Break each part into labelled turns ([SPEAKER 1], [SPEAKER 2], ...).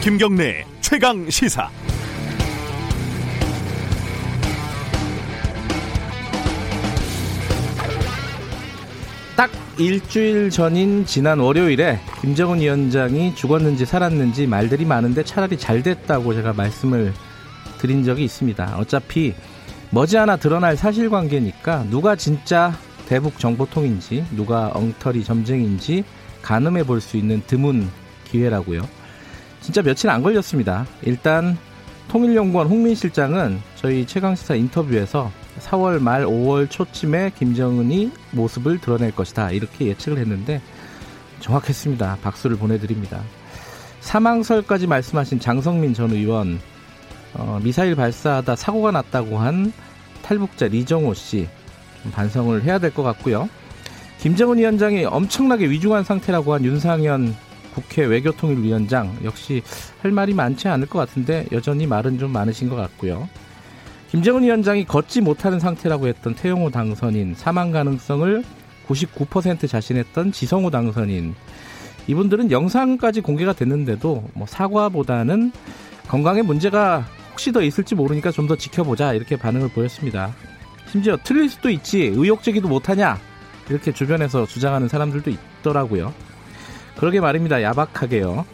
[SPEAKER 1] 김경래 최강 시사.
[SPEAKER 2] 딱 일주일 전인 지난 월요일에 김정은 위원장이 죽었는지 살았는지 말들이 많은데 차라리 잘 됐다고 제가 말씀을 드린 적이 있습니다. 어차피 머지않아 드러날 사실관계니까 누가 진짜 대북 정보통인지 누가 엉터리 점쟁인지 가늠해 볼 수 있는 드문 기회라고요. 진짜 며칠 안 걸렸습니다. 일단 통일연구원 홍민 실장은 저희 최강시사 인터뷰에서 4월 말 5월 초쯤에 김정은이 모습을 드러낼 것이다 이렇게 예측을 했는데 정확했습니다. 박수를 보내드립니다. 사망설까지 말씀하신 장성민 전 의원 어, 미사일 발사하다 사고가 났다고 한 탈북자 리정호 씨 반성을 해야 될 것 같고요. 김정은 위원장이 엄청나게 위중한 상태라고 한 윤상현 국회 외교통일위원장 역시 할 말이 많지 않을 것 같은데 여전히 말은 좀 많으신 것 같고요. 김정은 위원장이 걷지 못하는 상태라고 했던 태영호 당선인 사망 가능성을 99% 자신했던 지성호 당선인 이분들은 영상까지 공개가 됐는데도 뭐 사과보다는 건강에 문제가 혹시 더 있을지 모르니까 좀 더 지켜보자 이렇게 반응을 보였습니다. 심지어 틀릴 수도 있지 의혹 제기도 못하냐 이렇게 주변에서 주장하는 사람들도 있더라고요. 그러게 말입니다. 야박하게요.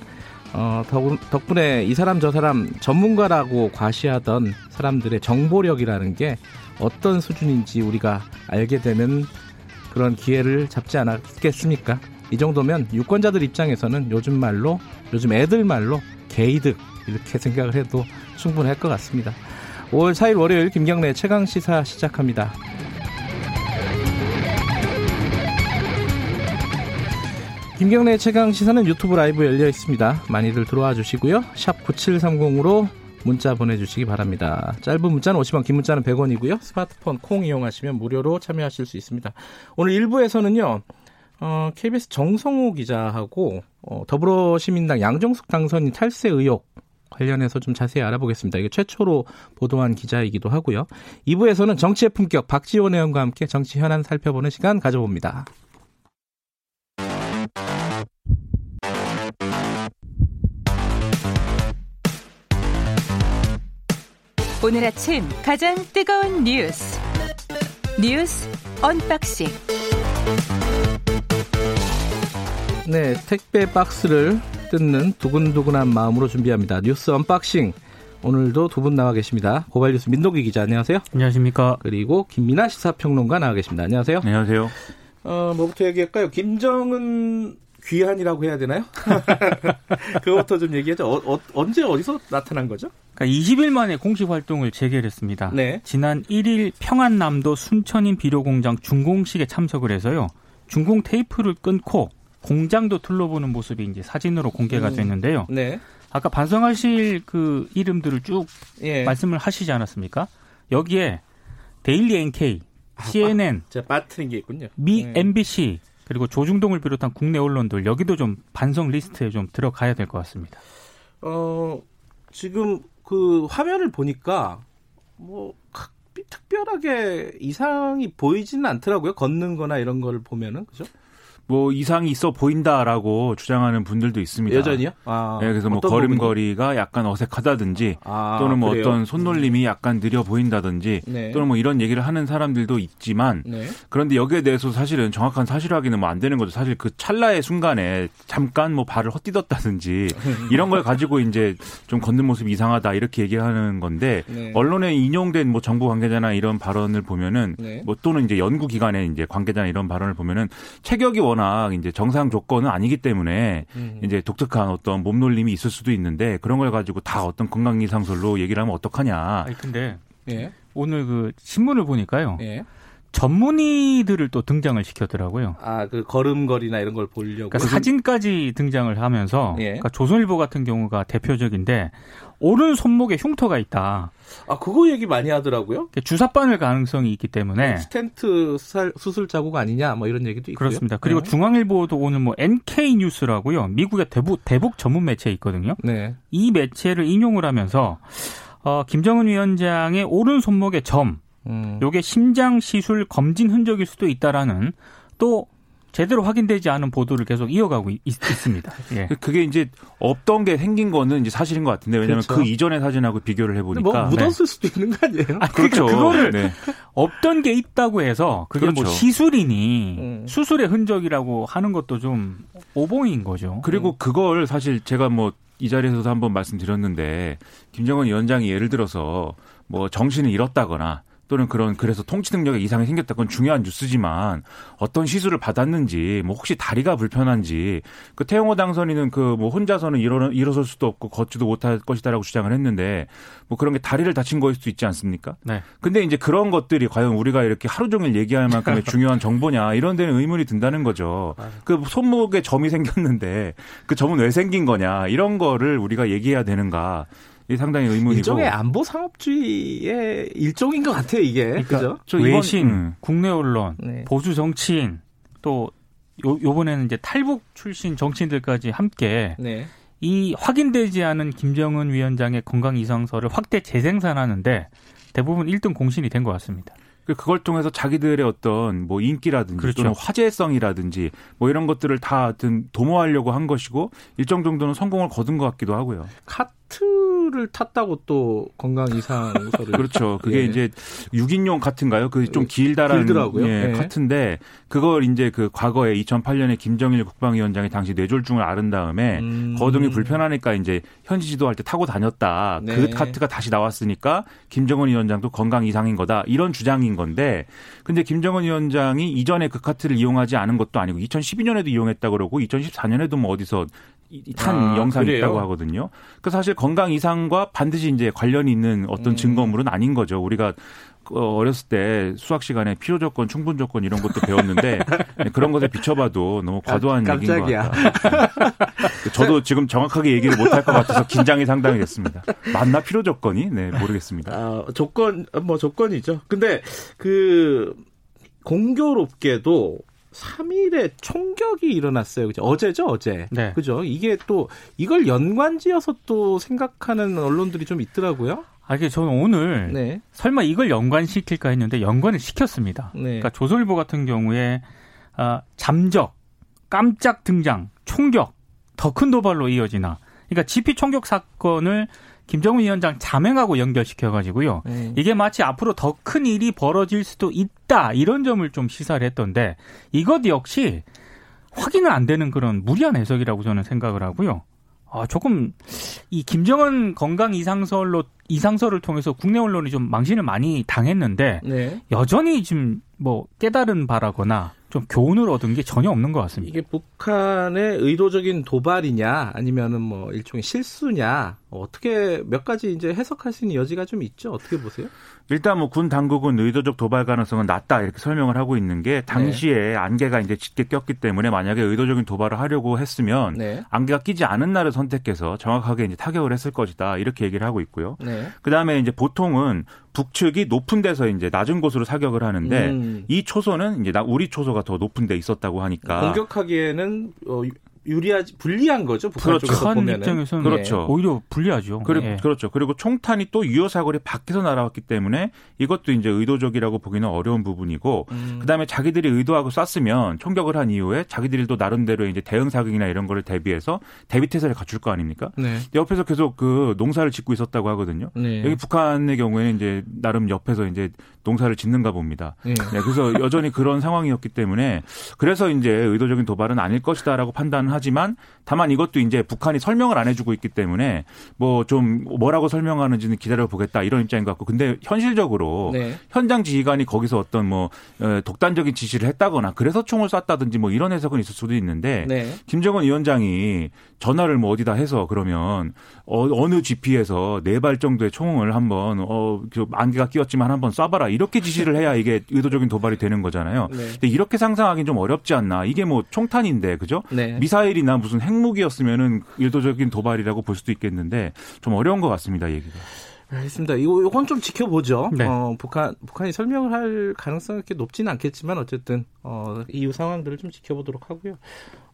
[SPEAKER 2] 어, 덕분에 이 사람 저 사람 전문가라고 과시하던 사람들의 정보력이라는 게 어떤 수준인지 우리가 알게 되는 그런 기회를 잡지 않았겠습니까? 이 정도면 유권자들 입장에서는 요즘 말로 요즘 애들 말로 게이득 이렇게 생각을 해도 충분할 것 같습니다. 5월 4일 월요일 김경래 최강 시사 시작합니다. 김경래 최강 시사는 유튜브 라이브 열려 있습니다. 많이들 들어와 주시고요. 샵 9730으로 문자 보내주시기 바랍니다. 짧은 문자는 50원, 긴 문자는 100원이고요. 스마트폰 콩 이용하시면 무료로 참여하실 수 있습니다. 오늘 1부에서는요. 어, KBS 정성호 기자하고 어, 더불어시민당 양정숙 당선인 탈세 의혹 관련해서 좀 자세히 알아보겠습니다. 이게 최초로 보도한 기자이기도 하고요. 2부에서는 정치의 품격 박지원 의원과 함께 정치 현안 살펴보는 시간 가져봅니다.
[SPEAKER 3] 오늘 아침 가장 뜨거운 뉴스. 뉴스 unboxing.
[SPEAKER 2] 네 택배 박스를 뜯는 두근두근한 마음으로 준비합니다. 뉴스 unboxing. 오늘도 두 분 나와 계십니다. 고발뉴스 민동기 기자 안녕하세요.
[SPEAKER 4] 안녕하십니까.
[SPEAKER 2] 그리고 김민하 시사평론가 나와 계십니다. 안녕하세요.
[SPEAKER 4] 안녕하세요.
[SPEAKER 2] 어 뭐부터 얘기할까요? 김정은 귀환이라고 해야 되나요? 그것부터 좀 얘기하죠. 어, 어, 언제 어디서 나타난 거죠?
[SPEAKER 4] 그러니까 20일 만에 공식 활동을 재개했습니다. 네. 지난 1일 평안남도 순천 인비료공장 준공식에 참석을 해서요. 준공 테이프를 끊고 공장도 둘러보는 모습이 이제 사진으로 공개가 음. 됐는데요. 네. 아까 반성하실 그 이름들을 쭉 예. 말씀을 하시지 않았습니까? 여기에 데일리 NK, CNN,
[SPEAKER 2] 아, 제가 빠트린 게 있군요.
[SPEAKER 4] 미 네. MBC 그리고 조중동을 비롯한 국내 언론들 여기도 좀 반성 리스트에 좀 들어가야 될 것 같습니다.
[SPEAKER 2] 어 지금 그 화면을 보니까 뭐 특별하게 이상이 보이지는 않더라고요. 걷는 거나 이런 걸 보면은 그죠?
[SPEAKER 5] 뭐 이상이 있어 보인다라고 주장하는 분들도 있습니다.
[SPEAKER 2] 여전히요? 아,
[SPEAKER 5] 네, 그래서 뭐 걸음걸이가 부분이? 약간 어색하다든지 아, 또는 뭐 그래요? 어떤 손놀림이 약간 느려 보인다든지 네. 또는 뭐 이런 얘기를 하는 사람들도 있지만 네. 그런데 여기에 대해서 사실은 정확한 사실 확인은 뭐 안 되는 거죠. 사실 그 찰나의 순간에 잠깐 뭐 발을 헛디뎠다든지 이런 걸 가지고 이제 좀 걷는 모습이 이상하다 이렇게 얘기하는 건데 네. 언론에 인용된 뭐 정부 관계자나 이런 발언을 보면은 네. 뭐 또는 이제 연구 기관의 이제 관계자나 이런 발언을 보면은 체격이 워낙 이제 정상 조건은 아니기 때문에 음. 이제 독특한 어떤 몸놀림이 있을 수도 있는데 그런 걸 가지고 다 어떤 건강 이상설로 얘기를 하면 어떡하냐.
[SPEAKER 4] 아니 근데 예. 오늘 그 신문을 보니까요. 예. 전문의들을 또 등장을 시켰더라고요.
[SPEAKER 2] 아, 그 걸음걸이나 이런 걸 보려고.
[SPEAKER 4] 그러니까 사진까지 등장을 하면서 예. 그러니까 조선일보 같은 경우가 대표적인데 오른 손목에 흉터가 있다.
[SPEAKER 2] 아, 그거 얘기 많이 하더라고요.
[SPEAKER 4] 주사바늘 가능성이 있기 때문에
[SPEAKER 2] 스텐트 수술 자국 아니냐 뭐 이런 얘기도 있고요.
[SPEAKER 4] 그렇습니다. 그리고 네. 중앙일보도 오늘 뭐 NK 뉴스라고요. 미국의 대북 대북 전문 매체 있거든요. 네. 이 매체를 인용을 하면서 어, 김정은 위원장의 오른 손목의 점 음. 요게 심장 시술 검진 흔적일 수도 있다라는 또 제대로 확인되지 않은 보도를 계속 이어가고 있, 습니다 예.
[SPEAKER 5] 그, 그게 이제 없던 게 생긴 거는 이제 사실인 것 같은데 왜냐하면 그렇죠. 그 이전의 사진하고 비교를 해보니까
[SPEAKER 2] 뭐 묻었을 네. 수도 있는 거 아니에요? 아,
[SPEAKER 4] 그러니까 그렇죠. 그거를 네. 없던 게 있다고 해서 그게 뭐 그렇죠. 뭐 시술이니 음. 수술의 흔적이라고 하는 것도 좀 오봉인 거죠.
[SPEAKER 5] 그리고 음. 그걸 사실 제가 뭐 이 자리에서도 한번 말씀드렸는데 김정은 위원장이 예를 들어서 뭐 정신을 잃었다거나 또는 그런 그래서 통치 능력에 이상이 생겼다 건 중요한 뉴스지만 어떤 시술을 받았는지 뭐 혹시 다리가 불편한지 그 태영호 당선인은 그 뭐 혼자서는 일어 일어설 수도 없고 걷지도 못할 것이다라고 주장을 했는데 뭐 그런 게 다리를 다친 거일 수도 있지 않습니까? 네. 근데 이제 그런 것들이 과연 우리가 이렇게 하루 종일 얘기할 만큼의 중요한 정보냐 이런 데는 의문이 든다는 거죠. 그 손목에 점이 생겼는데 그 점은 왜 생긴 거냐 이런 거를 우리가 얘기해야 되는가 이 상당히 의문이고
[SPEAKER 2] 일종의 안보 상업주의의 일종인 것 같아요 이게 그러니까
[SPEAKER 4] 그죠? 외신, 음. 국내 언론, 네. 보수 정치인 또 요, 요번에는 이제 탈북 출신 정치인들까지 함께 네. 이 확인되지 않은 김정은 위원장의 건강 이상서를 확대 재생산하는데 대부분 1등 공신이 된 것 같습니다.
[SPEAKER 5] 그 그걸 통해서 자기들의 어떤 뭐 인기라든지 그렇죠. 또는 화제성이라든지 뭐 이런 것들을 다 도모하려고 한 것이고 일정 정도는 성공을 거둔 것 같기도 하고요.
[SPEAKER 2] 카 트를 탔다고 또 건강 이상서를
[SPEAKER 5] 그렇죠. 그게 예. 이제 6인용 카트인가요? 그 좀 길다란
[SPEAKER 2] 길더라고요.
[SPEAKER 5] 예, 예. 카트인데 그걸 이제 그 과거에 2008년에 김정일 국방위원장이 당시 뇌졸중을 앓은 다음에 음. 거동이 불편하니까 이제 현지 지도할 때 타고 다녔다. 그 네. 그 카트가 다시 나왔으니까 김정은 위원장도 건강 이상인 거다. 이런 주장인 건데 근데 김정은 위원장이 이전에 그 카트를 이용하지 않은 것도 아니고 2012년에도 이용했다 그러고 2014년에도 뭐 어디서 탄 아, 영상이 그래요? 있다고 하거든요. 그 사실 건강 이상과 반드시 이제 관련이 있는 어떤 음. 증거물은 아닌 거죠. 우리가 그 어렸을 때 수학 시간에 필요 조건, 충분 조건 이런 것도 배웠는데 그런 것에 비춰봐도 너무 과도한 깜, 얘기인 것 같다. 저도 지금 정확하게 얘기를 못할 것 같아서 긴장이 상당히 됐습니다. 맞나 필요 조건이? 네 모르겠습니다.
[SPEAKER 2] 아, 조건 뭐 조건이죠. 근데 그 공교롭게도 3일에 총격이 일어났어요. 그죠? 어제죠, 어제. 네. 그죠? 이게 또 이걸 연관지어서 또 생각하는 언론들이 좀 있더라고요.
[SPEAKER 4] 아, 이게 저는 오늘 네. 설마 이걸 연관시킬까 했는데 연관을 시켰습니다. 네. 그러니까 조선일보 같은 경우에 아, 잠적, 깜짝 등장, 총격, 더 큰 도발로 이어지나. 그러니까 지피 총격 사건을 김정은 위원장 자맹하고 연결시켜가지고요. 네. 이게 마치 앞으로 더 큰 일이 벌어질 수도 있다 이런 점을 좀 시사를 했던데 이것 역시 확인은 안 되는 그런 무리한 해석이라고 저는 생각을 하고요. 아, 조금 이 김정은 건강 이상설로 이상설을 통해서 국내 언론이 좀 망신을 많이 당했는데 네. 여전히 지금 뭐 깨달은 바라거나 좀 교훈을 얻은 게 전혀 없는 것 같습니다.
[SPEAKER 2] 이게 북한의 의도적인 도발이냐 아니면은 뭐 일종의 실수냐 어떻게 몇 가지 이제 해석할 수 있는 여지가 좀 있죠. 어떻게 보세요?
[SPEAKER 5] 일단 뭐 군 당국은 의도적 도발 가능성은 낮다 이렇게 설명을 하고 있는 게 당시에 네. 안개가 이제 짙게 꼈기 때문에 만약에 의도적인 도발을 하려고 했으면 네. 안개가 끼지 않은 날을 선택해서 정확하게 이제 타격을 했을 것이다 이렇게 얘기를 하고 있고요. 네. 그 다음에 이제 보통은 북측이 높은 데서 이제 낮은 곳으로 사격을 하는데 음. 이 초소는 이제 우리 초소가 더 높은 데 있었다고 하니까
[SPEAKER 2] 공격하기에는 어, 유리하지 불리한 거죠. 북한
[SPEAKER 4] 그렇죠. 쪽에서 보면 입장에서는 그렇죠. 네. 오히려 불리하죠.
[SPEAKER 5] 그리, 네. 그렇죠. 그리고 총탄이 또 유효 사거리 밖에서 날아왔기 때문에 이것도 이제 의도적이라고 보기는 어려운 부분이고 음. 그다음에 자기들이 의도하고 쐈으면 총격을 한 이후에 자기들이 또 나름대로 이제 대응 사격이나 이런 거를 대비해서 대비 태세를 갖출 거 아닙니까? 네. 옆에서 계속 그 농사를 짓고 있었다고 하거든요. 네. 여기 북한의 경우에는 이제 나름 옆에서 이제 농사를 짓는가 봅니다. 네. 네. 그래서 여전히 그런 상황이었기 때문에 그래서 이제 의도적인 도발은 아닐 것이다라고 판단을 하지만 다만 이것도 이제 북한이 설명을 안 해주고 있기 때문에 뭐 좀 뭐라고 설명하는지는 기다려 보겠다 이런 입장인 것 같고 근데 현실적으로 네. 현장 지휘관이 거기서 어떤 뭐 어, 독단적인 지시를 했다거나 그래서 총을 쐈다든지 뭐 이런 해석은 있을 수도 있는데 네. 김정은 위원장이 전화를 뭐 어디다 해서 그러면 어, 느 GP에서 네 발 정도의 총을 한번 어 안개가 끼었지만 한번 쏴봐라 이렇게 지시를 해야 이게 의도적인 도발이 되는 거잖아요. 네. 근데 이렇게 상상하기는 좀 어렵지 않나. 이게 뭐 총탄인데 그죠? 네. 미사일이나 무슨 핵무기였으면은 의도적인 도발이라고 볼 수도 있겠는데 좀 어려운 것 같습니다 얘기가.
[SPEAKER 2] 알겠습니다. 이거 이건 좀 지켜보죠. 네. 어, 북한 북한이 설명을 할 가능성이 그렇게 높지는 않겠지만 어쨌든 어, 이후 상황들을 좀 지켜보도록 하고요.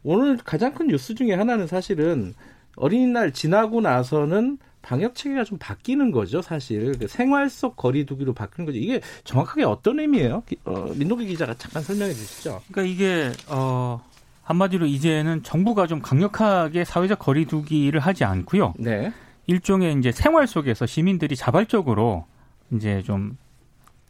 [SPEAKER 2] 오늘 가장 큰 뉴스 중에 하나는 사실은 어린이날 지나고 나서는 방역 체계가 좀 바뀌는 거죠, 사실. 그 생활 속 거리두기로 바뀌는 거죠. 이게 정확하게 어떤 의미예요? 어, 민노기 기자가 잠깐 설명해 주시죠.
[SPEAKER 4] 그러니까 이게 어 한마디로 이제는 정부가 좀 강력하게 사회적 거리두기를 하지 않고요. 네. 일종의 이제 생활 속에서 시민들이 자발적으로 이제 좀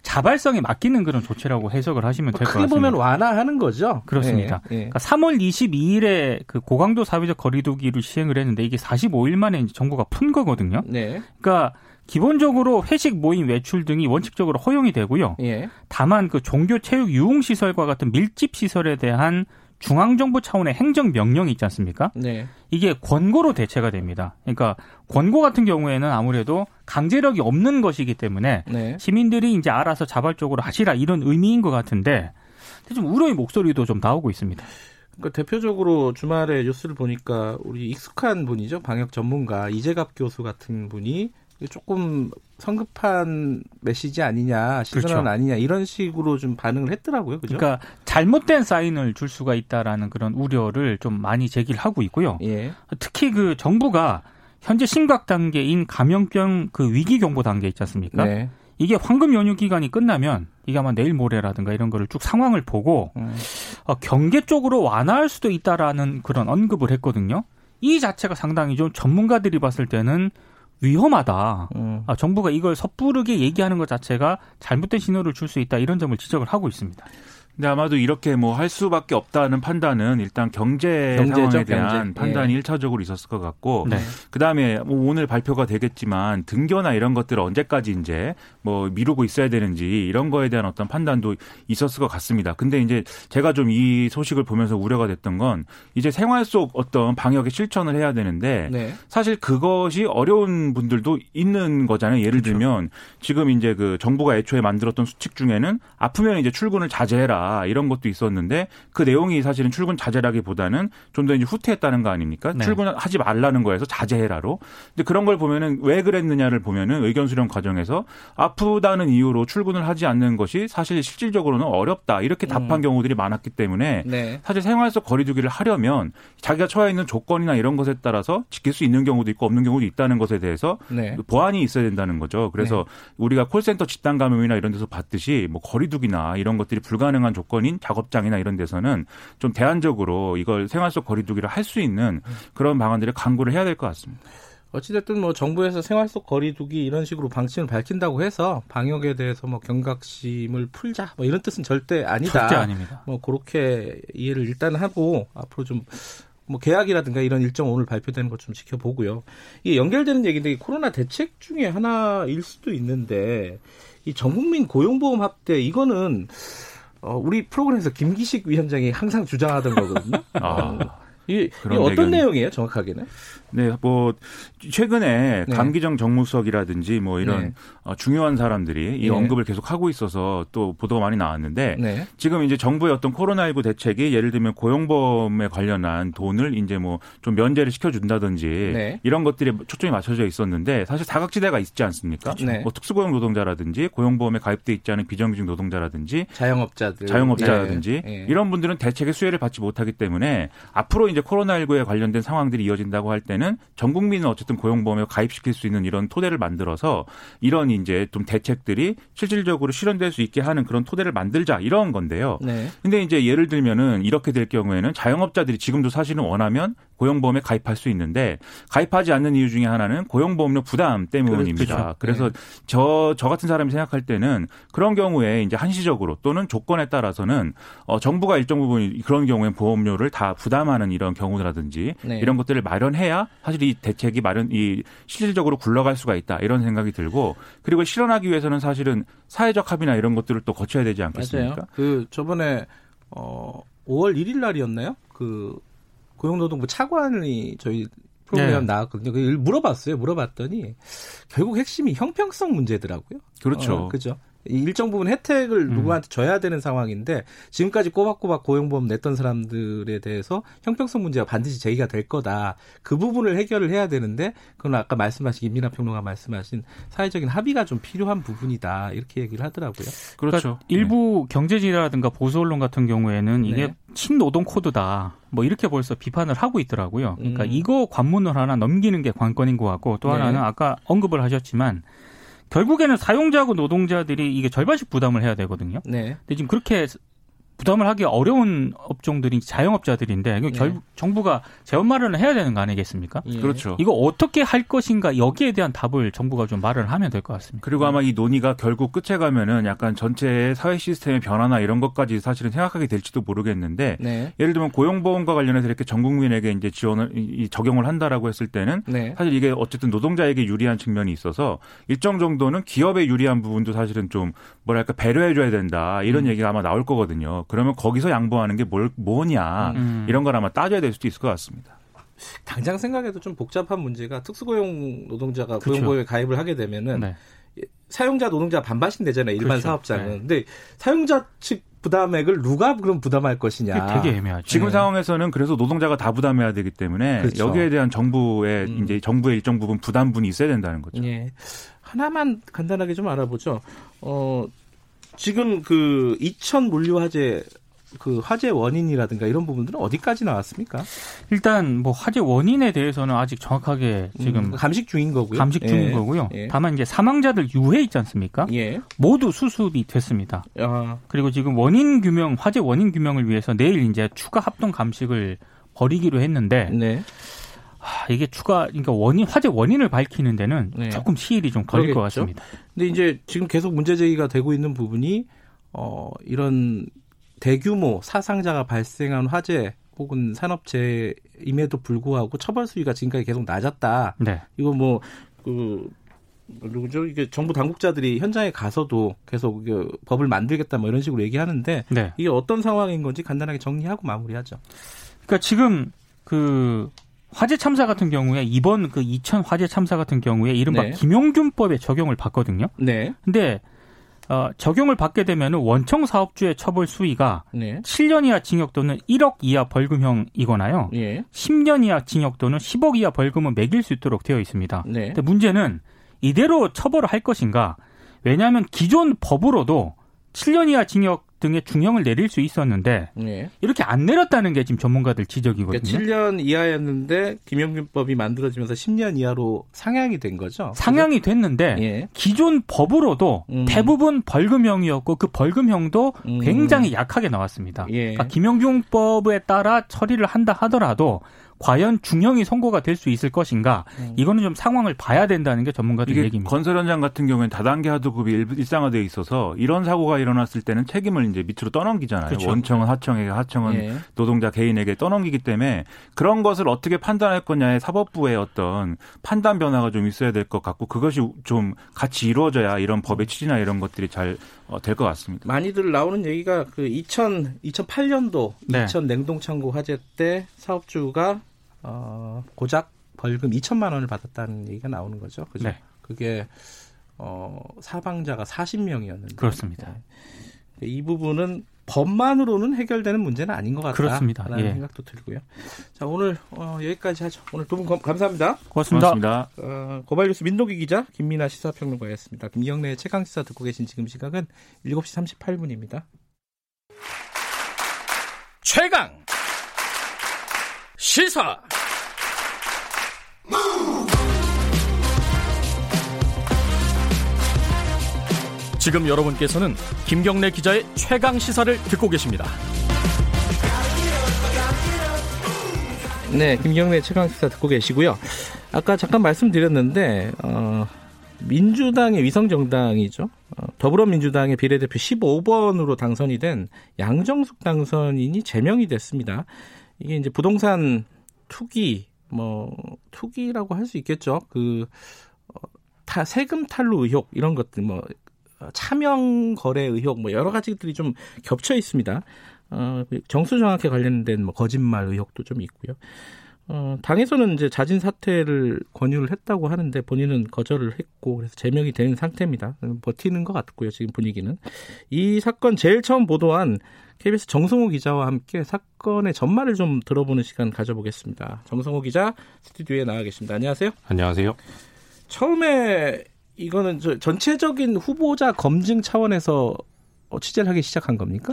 [SPEAKER 4] 자발성에 맡기는 그런 조치라고 해석을 하시면 될 것 같습니다.
[SPEAKER 2] 크게 보면 완화하는 거죠.
[SPEAKER 4] 그렇습니다. 예, 예. 그러니까 3월 22일에 그 고강도 사회적 거리두기를 시행을 했는데 이게 45일 만에 이제 정부가 푼 거거든요. 네. 그러니까 기본적으로 회식 모임 외출 등이 원칙적으로 허용이 되고요. 예. 다만 그 종교 체육 유흥 시설과 같은 밀집 시설에 대한 중앙정부 차원의 행정 명령이 있지 않습니까? 네. 이게 권고로 대체가 됩니다. 그러니까 권고 같은 경우에는 아무래도 강제력이 없는 것이기 때문에 네. 시민들이 이제 알아서 자발적으로 하시라 이런 의미인 것 같은데 좀 우려의 목소리도 좀 나오고 있습니다.
[SPEAKER 2] 그러니까 대표적으로 주말에 뉴스를 보니까 우리 익숙한 분이죠 방역 전문가 이재갑 교수 같은 분이 조금 성급한 메시지 아니냐, 시그널 그렇죠. 아니냐 이런 식으로 좀 반응을 했더라고요. 그죠?
[SPEAKER 4] 그러니까 잘못된 사인을 줄 수가 있다라는 그런 우려를 좀 많이 제기를 하고 있고요. 예. 특히 그 정부가 현재 심각 단계인 감염병 그 위기 경보 단계 있지 않습니까? 네. 이게 황금 연휴 기간이 끝나면 이게 아마 내일 모레라든가 이런 거를 쭉 상황을 보고 음. 어, 경계 쪽으로 완화할 수도 있다라는 그런 언급을 했거든요. 이 자체가 상당히 좀 전문가들이 봤을 때는 위험하다. 음. 아, 정부가 이걸 섣부르게 얘기하는 것 자체가 잘못된 신호를 줄 수 있다 이런 점을 지적을 하고 있습니다.
[SPEAKER 5] 근데 아마도 이렇게 뭐 할 수밖에 없다는 판단은 일단 경제 경제적, 상황에 대한 경제. 판단이 예. 1차적으로 있었을 것 같고 네. 그다음에 뭐 오늘 발표가 되겠지만 등교나 이런 것들을 언제까지 이제 뭐 미루고 있어야 되는지 이런 거에 대한 어떤 판단도 있었을 것 같습니다. 근데 이제 제가 좀 이 소식을 보면서 우려가 됐던 건 이제 생활 속 어떤 방역의 실천을 해야 되는데 네. 사실 그것이 어려운 분들도 있는 거잖아요. 예를 그렇죠. 들면 지금 이제 그 정부가 애초에 만들었던 수칙 중에는 아프면 이제 출근을 자제해라 이런 것도 있었는데 그 내용이 사실은 출근 자제라기보다는 좀 더 이제 후퇴했다는 거 아닙니까? 네. 출근하지 말라는 거에서 자제해라로. 근데 그런 걸 보면은 왜 그랬느냐를 보면은 의견 수렴 과정에서 아프다는 이유로 출근을 하지 않는 것이 사실 실질적으로는 어렵다 이렇게 답한 음. 경우들이 많았기 때문에 네. 사실 생활 속 거리두기를 하려면 자기가 처해 있는 조건이나 이런 것에 따라서 지킬 수 있는 경우도 있고 없는 경우도 있다는 것에 대해서 네. 보완이 있어야 된다는 거죠. 그래서 네. 우리가 콜센터 집단 감염이나 이런 데서 봤듯이 뭐 거리두기나 이런 것들이 불가능한 조건 조건인 작업장이나 이런 데서는 좀 대안적으로 이걸 생활 속 거리두기를 할 수 있는 그런 방안들을 강구를 해야 될 것 같습니다.
[SPEAKER 2] 어찌됐든 뭐 정부에서 생활 속 거리두기 이런 식으로 방침을 밝힌다고 해서 방역에 대해서 뭐 경각심을 풀자 뭐 이런 뜻은 절대 아니다.
[SPEAKER 4] 절대 아닙니다.
[SPEAKER 2] 뭐 그렇게 이해를 일단 하고 앞으로 좀 뭐 계약이라든가 이런 일정 오늘 발표되는 것 좀 지켜보고요. 이게 연결되는 얘기인데 코로나 대책 중에 하나일 수도 있는데 이 전국민 고용보험 합대 이거는 어, 우리 프로그램에서 김기식 위원장이 항상 주장하던 거거든요. 아, 어, 이, 이 어떤. 내용이에요, 정확하게는?
[SPEAKER 5] 네, 뭐 최근에 네. 감기정 정무수석이라든지 뭐 이런 네. 어, 중요한 사람들이 이 네. 언급을 계속 하고 있어서 또 보도가 많이 나왔는데 네. 지금 이제 정부의 어떤 코로나19 대책이 예를 들면 고용보험에 관련한 돈을 이제 뭐 좀 면제를 시켜준다든지 네. 이런 것들이 초점이 맞춰져 있었는데 사실 사각지대가 있지 않습니까? 네. 뭐 특수고용 노동자라든지 고용보험에 가입돼 있지 않은 비정규직 노동자라든지
[SPEAKER 2] 자영업자들,
[SPEAKER 5] 자영업자라든지 이런 분들은 대책의 수혜를 받지 못하기 때문에 앞으로 이제 코로나19에 관련된 상황들이 이어진다고 할 때는 전 국민은 어쨌든 고용보험에 가입시킬 수 있는 이런 토대를 만들어서 이런 이제 좀 대책들이 실질적으로 실현될 수 있게 하는 그런 토대를 만들자 이런 건데요. 네. 근데 이제 예를 들면은 이렇게 될 경우에는 자영업자들이 지금도 사실은 원하면 고용보험에 가입할 수 있는데 가입하지 않는 이유 중에 하나는 고용보험료 부담 때문입니다. 그렇죠. 그래서 네. 저, 저 같은 사람이 생각할 때는 그런 경우에 이제 한시적으로 또는 조건에 따라서는 어, 정부가 일정 부분 그런 경우에 보험료를 다 부담하는 이런 경우라든지 네. 이런 것들을 마련해야 사실 이 대책이 마련, 이 실질적으로 굴러갈 수가 있다 이런 생각이 들고 그리고 실현하기 위해서는 사실은 사회적 합의나 이런 것들을 또 거쳐야 되지 않겠습니까? 맞아요.
[SPEAKER 2] 그 저번에 어 5월 1일 날이었나요? 그 고용노동부 차관이 저희 프로그램 네. 나왔거든요. 그 물어봤어요. 물어봤더니 결국 핵심이 형평성 문제더라고요.
[SPEAKER 5] 그렇죠.
[SPEAKER 2] 어, 그죠. 일정 부분 혜택을 음. 누구한테 줘야 되는 상황인데 지금까지 꼬박꼬박 고용보험 냈던 사람들에 대해서 형평성 문제가 반드시 제기가 될 거다. 그 부분을 해결을 해야 되는데 그건 아까 말씀하신 김민아 평론가 말씀하신 사회적인 합의가 좀 필요한 부분이다. 이렇게 얘기를 하더라고요.
[SPEAKER 4] 그렇죠. 그러니까 일부 네. 경제지라든가 보수 언론 같은 경우에는 이게 네. 친노동 코드다. 뭐 이렇게 벌써 비판을 하고 있더라고요. 그러니까 음. 이거 관문을 하나 넘기는 게 관건인 것 같고 또 네. 하나는 아까 언급을 하셨지만 결국에는 사용자하고 노동자들이 이게 절반씩 부담을 해야 되거든요. 네. 근데 지금 그렇게 부담을 하기 어려운 업종들이 자영업자들인데 네. 결국 정부가 재원 마련을 해야 되는 거 아니겠습니까?
[SPEAKER 5] 예. 그렇죠.
[SPEAKER 4] 이거 어떻게 할 것인가 여기에 대한 답을 정부가 좀 말을 하면 될 것 같습니다.
[SPEAKER 5] 그리고 아마 이 논의가 결국 끝에 가면은 약간 전체 사회 시스템의 변화나 이런 것까지 사실은 생각하게 될지도 모르겠는데 네. 예를 들면 고용보험과 관련해서 이렇게 전 국민에게 이제 지원을 이 적용을 한다라고 했을 때는 네. 사실 이게 어쨌든 노동자에게 유리한 측면이 있어서 일정 정도는 기업에 유리한 부분도 사실은 좀 뭐랄까 배려해 줘야 된다 이런 음. 얘기가 아마 나올 거거든요. 그러면 거기서 양보하는 게 뭘, 뭐냐 음. 이런 걸 아마 따져야 될 수도 있을 것 같습니다.
[SPEAKER 2] 당장 생각해도 좀 복잡한 문제가 특수고용 노동자가. 고용보험에 가입을 하게 되면은 네. 사용자 노동자 반반씩 되잖아요 일반 그렇죠. 사업자는. 네. 근데 사용자 측 부담액을 누가 그럼 부담할 것이냐.
[SPEAKER 4] 되게 애매하죠.
[SPEAKER 5] 지금 네. 상황에서는 그래서 노동자가 다 부담해야 되기 때문에 그렇죠. 여기에 대한 정부의 음. 이제 정부의 일정 부분 부담분이 있어야 된다는 거죠. 예.
[SPEAKER 2] 하나만 간단하게 좀 알아보죠. 어 지금 그 이천 물류 화재 그 화재 원인이라든가 이런 부분들은 어디까지 나왔습니까?
[SPEAKER 4] 일단 뭐 화재 원인에 대해서는 아직 정확하게 지금 음,
[SPEAKER 2] 감식 중인 거고요.
[SPEAKER 4] 감식 중인 예. 거고요. 예. 다만 이제 사망자들 유해 있지 않습니까? 예. 모두 수습이 됐습니다. 아. 그리고 지금 원인 규명 화재 원인 규명을 위해서 내일 이제 추가 합동 감식을 벌이기로 했는데 네. 아, 이게 추가 그러니까 원인 화재 원인을 밝히는 데는 네. 조금 시일이 좀 걸릴 그러겠죠. 것 같습니다.
[SPEAKER 2] 근데 이제 지금 계속 문제 제기가 되고 있는 부분이 어 이런 대규모 사상자가 발생한 화재 혹은 산업재임에도 불구하고 처벌 수위가 지금까지 계속 낮았다. 네. 이거 뭐그 누구죠? 이게 정부 당국자들이 현장에 가서도 계속 법을 만들겠다 뭐 이런 식으로 얘기하는데 네. 이게 어떤 상황인 건지 간단하게 정리하고 마무리하죠.
[SPEAKER 4] 그러니까 지금 그 화재 참사 같은 경우에 이번 그 이천 화재 참사 같은 경우에 이른바 네. 김용준법에 적용을 받거든요. 네. 근데 어, 적용을 받게 되면 원청 사업주의 처벌 수위가 네. 7년 이하 징역 또는 1억 이하 벌금형이거나요. 예. 10년 이하 징역 또는 10억 이하 벌금은 매길 수 있도록 되어 있습니다. 네. 근데 문제는 이대로 처벌을 할 것인가? 왜냐하면 기존 법으로도 7년 이하 징역 등의 중형을 내릴 수 있었는데 네. 이렇게 안 내렸다는 게 지금 전문가들 지적이거든요.
[SPEAKER 2] 그러니까 7년 이하였는데 김영균법이 만들어지면서 10년 이하로 상향이 된 거죠.
[SPEAKER 4] 상향이 됐는데 예. 기존 법으로도 음. 대부분 벌금형이었고 그 벌금형도 음. 굉장히 약하게 나왔습니다. 예. 그러니까 김영균법에 따라 처리를 한다 하더라도 과연 중형이 선고가 될 수 있을 것인가 음. 이거는 좀 상황을 봐야 된다는 게 전문가들 얘기입니다.
[SPEAKER 5] 건설 현장 같은 경우에는 다단계 하도급이 일상화되어 있어서 이런 사고가 일어났을 때는 책임을 이제 밑으로 떠넘기잖아요. 그렇죠. 원청은 하청에게, 하청은 예. 노동자 개인에게 떠넘기기 때문에 그런 것을 어떻게 판단할 거냐에 사법부의 어떤 판단 변화가 좀 있어야 될 것 같고 그것이 좀 같이 이루어져야 이런 법의 취지나 이런 것들이 잘 될것 어, 같습니다.
[SPEAKER 2] 많이들 나오는 얘기가 그 2000, 2008년도 네. 2000 냉동창고 화재 때 사업주가 어, 고작 벌금 2천만 원을 받았다는 얘기가 나오는 거죠. 그죠? 네. 그게 어, 사방자가 40명이었는데.
[SPEAKER 4] 그렇습니다.
[SPEAKER 2] 네. 이 부분은 법만으로는 해결되는 문제는 아닌 것 같다.
[SPEAKER 4] 그렇습니다.
[SPEAKER 2] 라는 예. 생각도 들고요. 자, 오늘 어, 여기까지 하죠. 오늘 두 분 감사합니다.
[SPEAKER 4] 고맙습니다. 고맙습니다.
[SPEAKER 2] 어, 고발뉴스 민노기 기자, 김민아 시사평론가였습니다. 김경래의 최강시사 듣고 계신 지금 시각은 7시 38분입니다. 최강 시사 지금 여러분께서는 김경래 기자의 최강 시사를 듣고 계십니다. 네, 김경래 최강 시사 듣고 계시고요. 아까 잠깐 말씀드렸는데 어, 민주당의 위성 정당이죠. 어, 더불어민주당의 비례대표 15번으로 당선이 된 양정숙 당선인이 제명이 됐습니다. 이게 이제 부동산 투기 뭐 투기라고 할 수 있겠죠. 그 어, 타, 세금 탈루 의혹 이런 것들 뭐 차명 거래 의혹 뭐 여러 가지들이 좀 겹쳐 있습니다. 어, 그 정수 정확에 관련된 뭐 거짓말 의혹도 좀 있고요. 어, 당에서는 이제 자진 사퇴를 권유를 했다고 하는데 본인은 거절을 했고 그래서 제명이 되는 상태입니다. 버티는 것 같고요. 지금 분위기는 이 사건 제일 처음 보도한 KBS 정성호 기자와 함께 사건의 전말을 좀 들어보는 시간 가져보겠습니다. 정성호 기자 스튜디오에 나와 계십니다. 안녕하세요.
[SPEAKER 6] 안녕하세요.
[SPEAKER 2] 처음에 이거는 전체적인 후보자 검증 차원에서 취재를 하기 시작한 겁니까?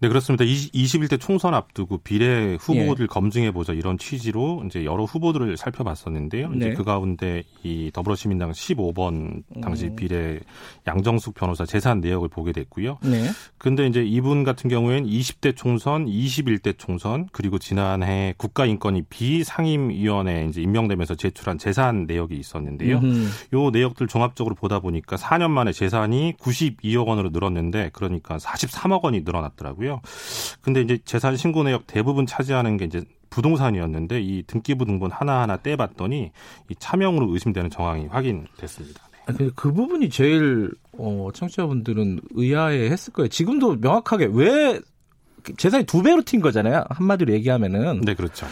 [SPEAKER 6] 네, 그렇습니다. 20, 21대 총선 앞두고 비례 후보들 예. 검증해 보자 이런 취지로 이제 여러 후보들을 살펴봤었는데요. 이제 네. 그 가운데 이 더불어시민당 15번 당시 음. 비례 양정숙 변호사 재산 내역을 보게 됐고요. 네. 근데 이제 이분 같은 경우에는 20대 총선, 21대 총선 그리고 지난해 국가인권위 비상임위원회 이제 임명되면서 제출한 재산 내역이 있었는데요. 음흠. 요 내역들 종합적으로 보다 보니까 4년 만에 재산이 92억 원으로 늘었는데 그러니까 43억 원이 늘어났더라고요. 있고요. 근데 이제 재산 신고 내역 대부분 차지하는 게 이제 부동산이었는데 이 등기부 등본 하나하나 떼봤더니 이 차명으로 의심되는 정황이 확인됐습니다.
[SPEAKER 2] 네. 그, 그 부분이 제일 어, 청취자분들은 의아해 했을 거예요. 지금도 명확하게 왜 재산이 두 배로 튄 거잖아요. 한마디로 얘기하면은.
[SPEAKER 6] 네, 그렇죠.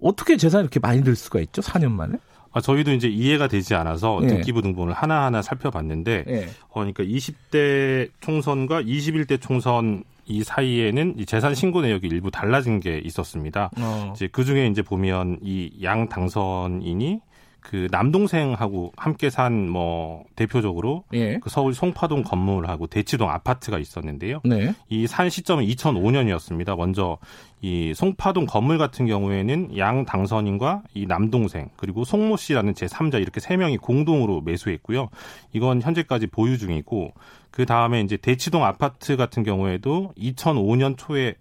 [SPEAKER 2] 어떻게 재산이 이렇게 많이 들 수가 있죠? 4년 만에?
[SPEAKER 6] 아, 저희도 이제 이해가 되지 않아서 예. 등기부 등본을 하나하나 살펴봤는데, 예. 어, 그러니까 20대 총선과 21대 총선 이 사이에는 이 재산 신고 내역이 일부 달라진 게 있었습니다. 어. 이제 그 중에 이제 보면 이 양 당선인이 그 남동생하고 함께 산 뭐 대표적으로 예. 그 서울 송파동 건물하고 대치동 아파트가 있었는데요. 네. 이산 시점은 2005년이었습니다. 먼저 이 송파동 건물 같은 경우에는 양 당선인과 이 남동생 그리고 송모 씨라는 제3자 이렇게 세 명이 공동으로 매수했고요. 이건 현재까지 보유 중이고 그 다음에 이제 대치동 아파트 같은 경우에도 2005년 초에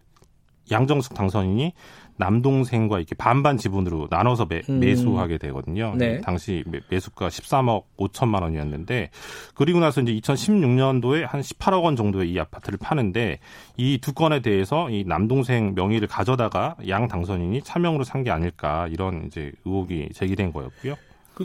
[SPEAKER 6] 양정숙 당선인이 남동생과 이렇게 반반 지분으로 나눠서 매, 음. 매수하게 되거든요. 네. 당시 매수가 13억 5천만 원이었는데 그리고 나서 이제 2016년도에 한 18억 원 정도의 이 아파트를 파는데 이 두 건에 대해서 이 남동생 명의를 가져다가 양 당선인이 차명으로 산 게 아닐까 이런 이제 의혹이 제기된 거였고요.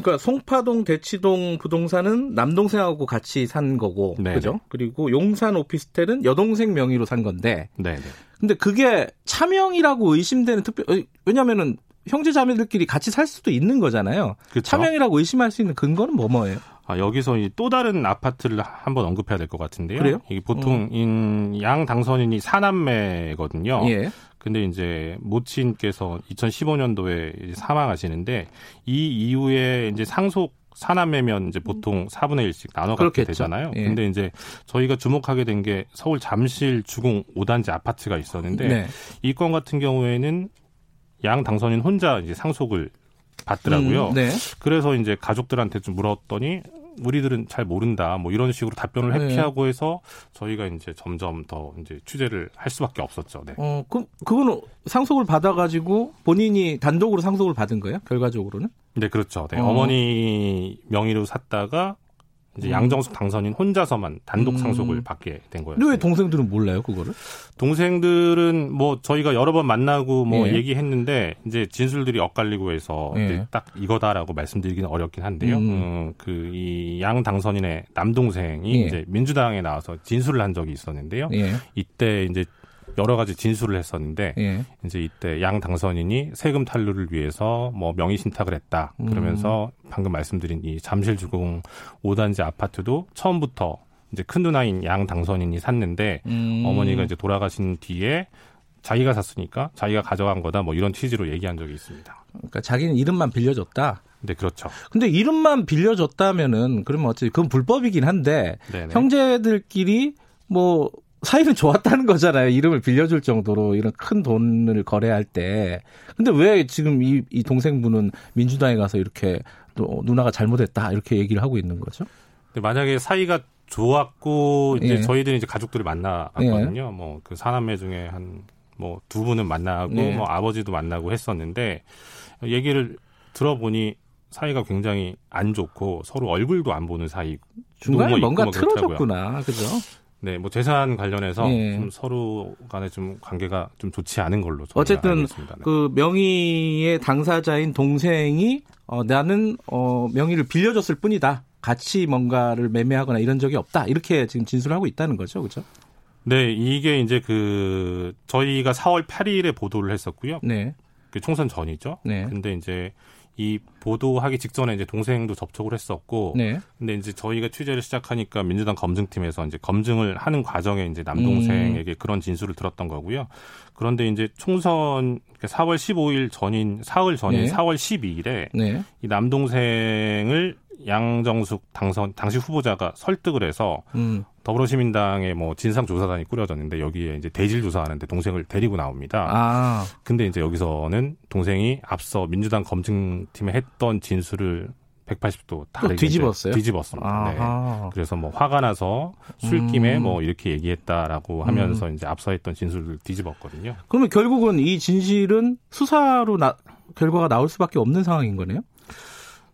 [SPEAKER 2] 그러니까 송파동 대치동 부동산은 남동생하고 같이 산 거고 네네. 그죠? 그리고 용산 오피스텔은 여동생 명의로 산 건데. 네. 근데 그게 차명이라고 의심되는 특별 왜냐면은 형제 자매들끼리 같이 살 수도 있는 거잖아요. 그쵸? 차명이라고 의심할 수 있는 근거는 뭐 뭐예요?
[SPEAKER 6] 아, 여기서 또 다른 아파트를 한번 언급해야 될 것 같은데요.
[SPEAKER 2] 그래요?
[SPEAKER 6] 이게 보통 음. 양 당선인이 사남매거든요. 예. 근데 이제 모친께서 2015년도에 사망하시는데 이 이후에 이제 상속 사남매면 이제 보통 4분의 1씩 나눠 갖게 되잖아요. 예. 근데 이제 저희가 주목하게 된 게 서울 잠실 주공 5단지 아파트가 있었는데 네. 이건 같은 경우에는 양 당선인 혼자 이제 상속을 받더라고요. 음, 네. 그래서 이제 가족들한테 좀 물었더니 우리들은 잘 모른다. 뭐 이런 식으로 답변을 네. 회피하고 해서 저희가 이제 점점 더 이제 취재를 할 수밖에 없었죠. 네.
[SPEAKER 2] 어, 그 그거는 상속을 받아 가지고 본인이 단독으로 상속을 받은 거예요? 결과적으로는?
[SPEAKER 6] 네, 그렇죠. 네. 어. 어머니 명의로 샀다가 이제 음. 양정숙 당선인 혼자서만 단독 음. 상속을 음. 받게 된 거예요.
[SPEAKER 2] 근데 왜 동생들은 몰라요, 그거를?
[SPEAKER 6] 동생들은 뭐 저희가 여러 번 만나고 뭐 예. 얘기했는데 이제 진술들이 엇갈리고 해서 예. 딱 이거다라고 말씀드리기는 어렵긴 한데요. 음. 음, 그이 양 당선인의 남동생이 예. 이제 민주당에 나와서 진술을 한 적이 있었는데요. 예. 이때 이제 여러 가지 진술을 했었는데 예. 이제 이때 양 당선인이 세금 탈루를 위해서 뭐 명의 신탁을 했다. 그러면서 음. 방금 말씀드린 이 잠실 주공 5단지 아파트도 처음부터 이제 큰 누나인 양 당선인이 샀는데 음. 어머니가 이제 돌아가신 뒤에 자기가 샀으니까 자기가 가져간 거다 뭐 이런 취지로 얘기한 적이 있습니다.
[SPEAKER 2] 그러니까 자기는 이름만 빌려줬다.
[SPEAKER 6] 네, 그렇죠.
[SPEAKER 2] 근데 이름만 빌려줬다면은 그러면 어찌 그건 불법이긴 한데 네네. 형제들끼리 뭐 사이는 좋았다는 거잖아요. 이름을 빌려줄 정도로 이런 큰 돈을 거래할 때. 근데 왜 지금 이, 이 동생분은 민주당에 가서 이렇게 또 누나가 잘못했다 이렇게 얘기를 하고 있는 거죠?
[SPEAKER 6] 만약에 사이가 좋았고 이제 예. 저희들이 이제 가족들을 만나봤거든요. 예. 뭐그 사남매 중에 한 뭐 두 분은 만나고 예. 뭐 아버지도 만나고 했었는데 얘기를 들어보니 사이가 굉장히 안 좋고 서로 얼굴도 안 보는 사이.
[SPEAKER 2] 중간에 뭐 뭔가 틀어졌구나, 그죠?
[SPEAKER 6] 네, 뭐 재산 관련해서 예. 좀 서로 간에 좀 관계가 좀 좋지 않은 걸로
[SPEAKER 2] 어쨌든
[SPEAKER 6] 네.
[SPEAKER 2] 그 명의의 당사자인 동생이 어, 나는 어, 명의를 빌려줬을 뿐이다. 같이 뭔가를 매매하거나 이런 적이 없다. 이렇게 지금 진술하고 있다는 거죠, 그렇죠?
[SPEAKER 6] 네, 이게 이제 그 저희가 4월 8일에 보도를 했었고요. 네. 그 총선 전이죠. 네. 근데 이제 이 보도하기 직전에 이제 동생도 접촉을 했었고, 네. 근데 이제 저희가 취재를 시작하니까 민주당 검증팀에서 이제 검증을 하는 과정에 이제 남동생에게 음. 그런 진술을 들었던 거고요. 그런데 이제 총선 4월 15일 전인 사흘 전인 네. 4월 12일에 네. 이 남동생을 양정숙 당선 당시 후보자가 설득을 해서 음. 더불어시민당의 뭐 진상조사단이 꾸려졌는데 여기에 이제 대질 조사하는데 동생을 데리고 나옵니다. 아. 근데 이제 여기서는 동생이 앞서 민주당 검증팀에 했던 진술을 180도 다르게
[SPEAKER 2] 뒤집었어요.
[SPEAKER 6] 뒤집었습니다. 네. 그래서 뭐 화가 나서 술김에 음. 뭐 이렇게 얘기했다라고 하면서 음. 이제 앞서 했던 진술을 뒤집었거든요.
[SPEAKER 2] 그러면 결국은 이 진실은 수사로 나, 결과가 나올 수밖에 없는 상황인 거네요.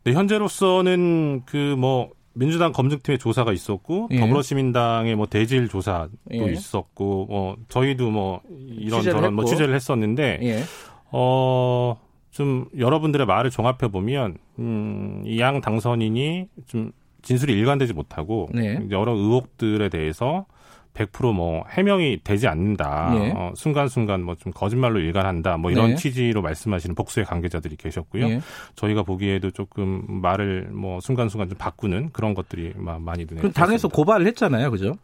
[SPEAKER 6] 네, 현재로서는 그 뭐 민주당 검증팀의 조사가 있었고 예. 더불어시민당의 뭐 대질 조사도 예. 있었고 뭐 저희도 뭐 이런 저런 뭐 취재를 했었는데 예. 어좀 여러분들의 말을 종합해 보면 음, 이 양 당선인이 좀 진술이 일관되지 못하고 네. 여러 의혹들에 대해서 100%뭐 해명이 되지 않는다. 네. 어, 순간순간 뭐 좀 거짓말로 일관한다. 뭐 이런 네. 취지로 말씀하시는 복수의 관계자들이 계셨고요. 네. 저희가 보기에도 조금 말을 뭐 순간순간 좀 바꾸는 그런 것들이 많이 눈에.
[SPEAKER 2] 그럼 당에서 고발을 했잖아요, 그죠?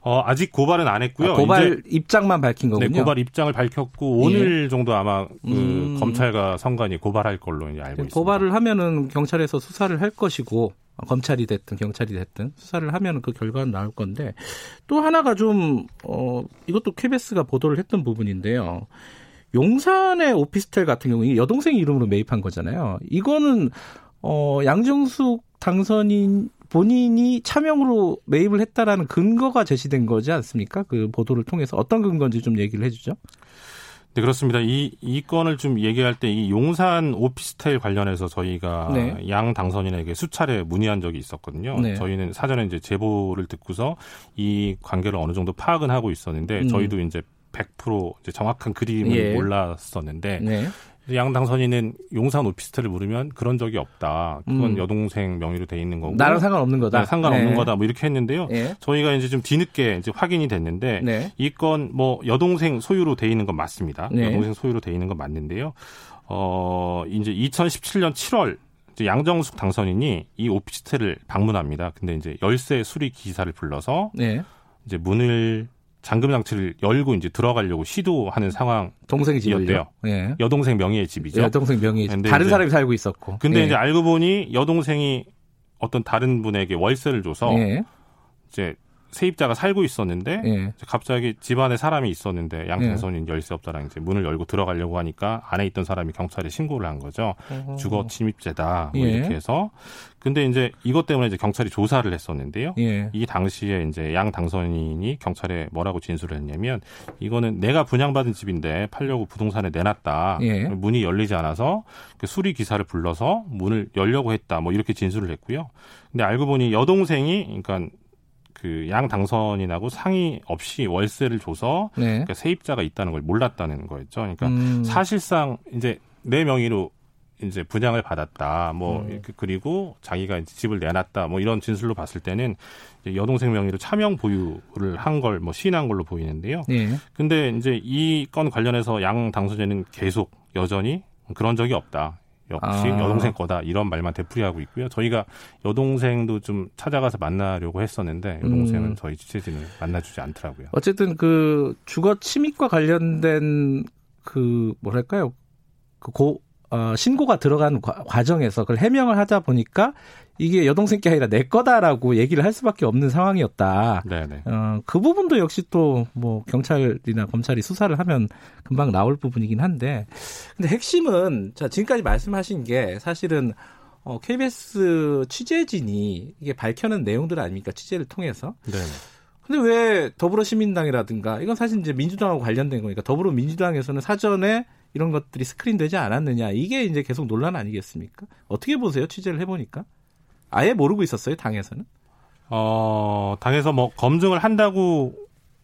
[SPEAKER 6] 어, 아직 고발은 안 했고요.
[SPEAKER 2] 아, 고발 입장만 밝힌 거군요.
[SPEAKER 6] 네, 고발 입장을 밝혔고 오늘 예. 정도 아마 그 음. 검찰과 성관이 고발할 걸로 이제 알고 있습니다.
[SPEAKER 2] 고발을 하면은 경찰에서 수사를 할 것이고 검찰이 됐든 경찰이 됐든 수사를 하면은 그 결과는 나올 건데 또 하나가 좀 어, 이것도 KBS가 보도를 했던 부분인데요. 용산의 오피스텔 같은 경우에 여동생 이름으로 매입한 거잖아요. 이거는 어, 양정숙 당선인 본인이 차명으로 매입을 했다라는 근거가 제시된 거지 않습니까? 그 보도를 통해서 어떤 근거인지 좀 얘기를 해주죠.
[SPEAKER 6] 네, 그렇습니다. 이, 이 건을 좀 얘기할 때 이 용산 오피스텔 관련해서 저희가 네. 양 당선인에게 수차례 문의한 적이 있었거든요. 네. 저희는 사전에 이제 제보를 듣고서 이 관계를 어느 정도 파악은 하고 있었는데 음. 저희도 이제 100% 이제 정확한 그림을 예. 몰랐었는데 네. 양 당선인은 용산 오피스텔을 물으면 그런 적이 없다. 그건 음. 여동생 명의로 돼 있는 거고.
[SPEAKER 2] 나랑 상관없는 거다. 네,
[SPEAKER 6] 상관없는 네. 거다. 뭐 이렇게 했는데요. 네. 저희가 이제 좀 뒤늦게 이제 확인이 됐는데 네. 이건 뭐 여동생 소유로 돼 있는 건 맞습니다. 네. 여동생 소유로 돼 있는 건 맞는데요. 어 이제 2017년 7월 이제 양정숙 당선인이 이 오피스텔을 방문합니다. 근데 이제 열쇠 수리 기사를 불러서 네. 이제 문을 잠금 장치를 열고 이제 들어가려고 시도하는 상황
[SPEAKER 2] 동생 집이었대요.
[SPEAKER 6] 예. 여동생 명의의 집이죠.
[SPEAKER 2] 여동생 명의의 집. 다른 사람이 살고 있었고.
[SPEAKER 6] 근데 예. 이제 알고 보니 여동생이 어떤 다른 분에게 월세를 줘서 예. 이제 세입자가 살고 있었는데 예. 갑자기 집안에 사람이 있었는데 양승선인 예. 열쇠 없다랑 이제 문을 열고 들어가려고 하니까 안에 있던 사람이 경찰에 신고를 한 거죠. 어허. 주거 침입죄다 뭐 예. 이렇게 해서 근데 이제 이것 때문에 이제 경찰이 조사를 했었는데요. 예. 이 당시에 이제 양 당선인이 경찰에 뭐라고 진술을 했냐면 이거는 내가 분양받은 집인데 팔려고 부동산에 내놨다. 예. 문이 열리지 않아서 그 수리 기사를 불러서 문을 열려고 했다. 뭐 이렇게 진술을 했고요. 근데 알고 보니 여동생이 그러니까 그 양 당선인하고 상의 없이 월세를 줘서 네. 그러니까 세입자가 있다는 걸 몰랐다는 거였죠. 그러니까 음. 사실상 이제 내 명의로 이제 분양을 받았다. 뭐 음. 그리고 자기가 이제 집을 내놨다. 뭐 이런 진술로 봤을 때는 여동생 명의로 차명 보유를 한 걸 뭐 시인한 걸로 보이는데요. 네. 근데 이제 이 건 관련해서 양 당선자는 계속 여전히 그런 적이 없다. 역시 아. 여동생 거다 이런 말만 되풀이하고 있고요. 저희가 여동생도 좀 찾아가서 만나려고 했었는데 여동생은 음. 저희 취재진을 만나주지 않더라고요.
[SPEAKER 2] 어쨌든 그 주거 침입과 관련된 그 뭐랄까요 그 고 어, 신고가 들어간 과, 정에서 그걸 해명을 하다 보니까 이게 여동생 게 아니라 내 거다라고 얘기를 할 수밖에 없는 상황이었다. 네네. 어, 그 부분도 역시 또 뭐 경찰이나 검찰이 수사를 하면 금방 나올 부분이긴 한데, 근데 핵심은 자 지금까지 말씀하신 게 사실은 어, KBS 취재진이 이게 밝혀낸 내용들 아닙니까 취재를 통해서. 네. 근데 왜 더불어시민당이라든가 이건 사실 이제 민주당하고 관련된 거니까 더불어민주당에서는 사전에 이런 것들이 스크린되지 않았느냐 이게 이제 계속 논란 아니겠습니까? 어떻게 보세요 취재를 해보니까? 아예 모르고 있었어요 당에서는?
[SPEAKER 6] 어 당에서 뭐 검증을 한다고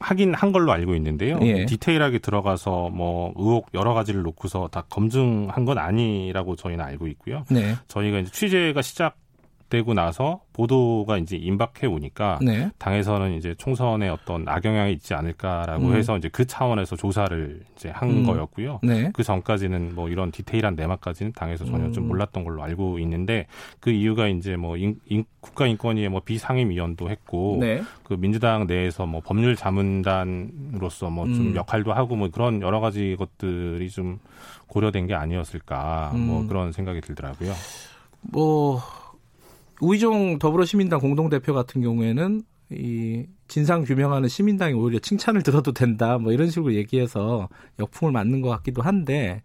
[SPEAKER 6] 하긴 한 걸로 알고 있는데요. 예. 디테일하게 들어가서 뭐 의혹 여러 가지를 놓고서 다 검증한 건 아니라고 저희는 알고 있고요. 네. 저희가 이제 취재가 시작 되고 나서 보도가 이제 임박해 오니까 네. 당에서는 이제 총선에 어떤 악영향이 있지 않을까라고 음. 해서 이제 그 차원에서 조사를 이제 한 음. 거였고요. 네. 그 전까지는 뭐 이런 디테일한 내막까지는 당에서 전혀 음. 좀 몰랐던 걸로 알고 있는데 그 이유가 이제 뭐 인, 인, 국가인권위의 뭐 비상임위원도 했고 네. 그 민주당 내에서 뭐 법률 자문단으로서 뭐좀 음. 역할도 하고 뭐 그런 여러 가지 것들이 좀 고려된 게 아니었을까 뭐 음. 그런 생각이 들더라고요.
[SPEAKER 2] 뭐 우이종 더불어시민당 공동대표 같은 경우에는 이 진상 규명하는 시민당이 오히려 칭찬을 들어도 된다 뭐 이런 식으로 얘기해서 역풍을 맞는 것 같기도 한데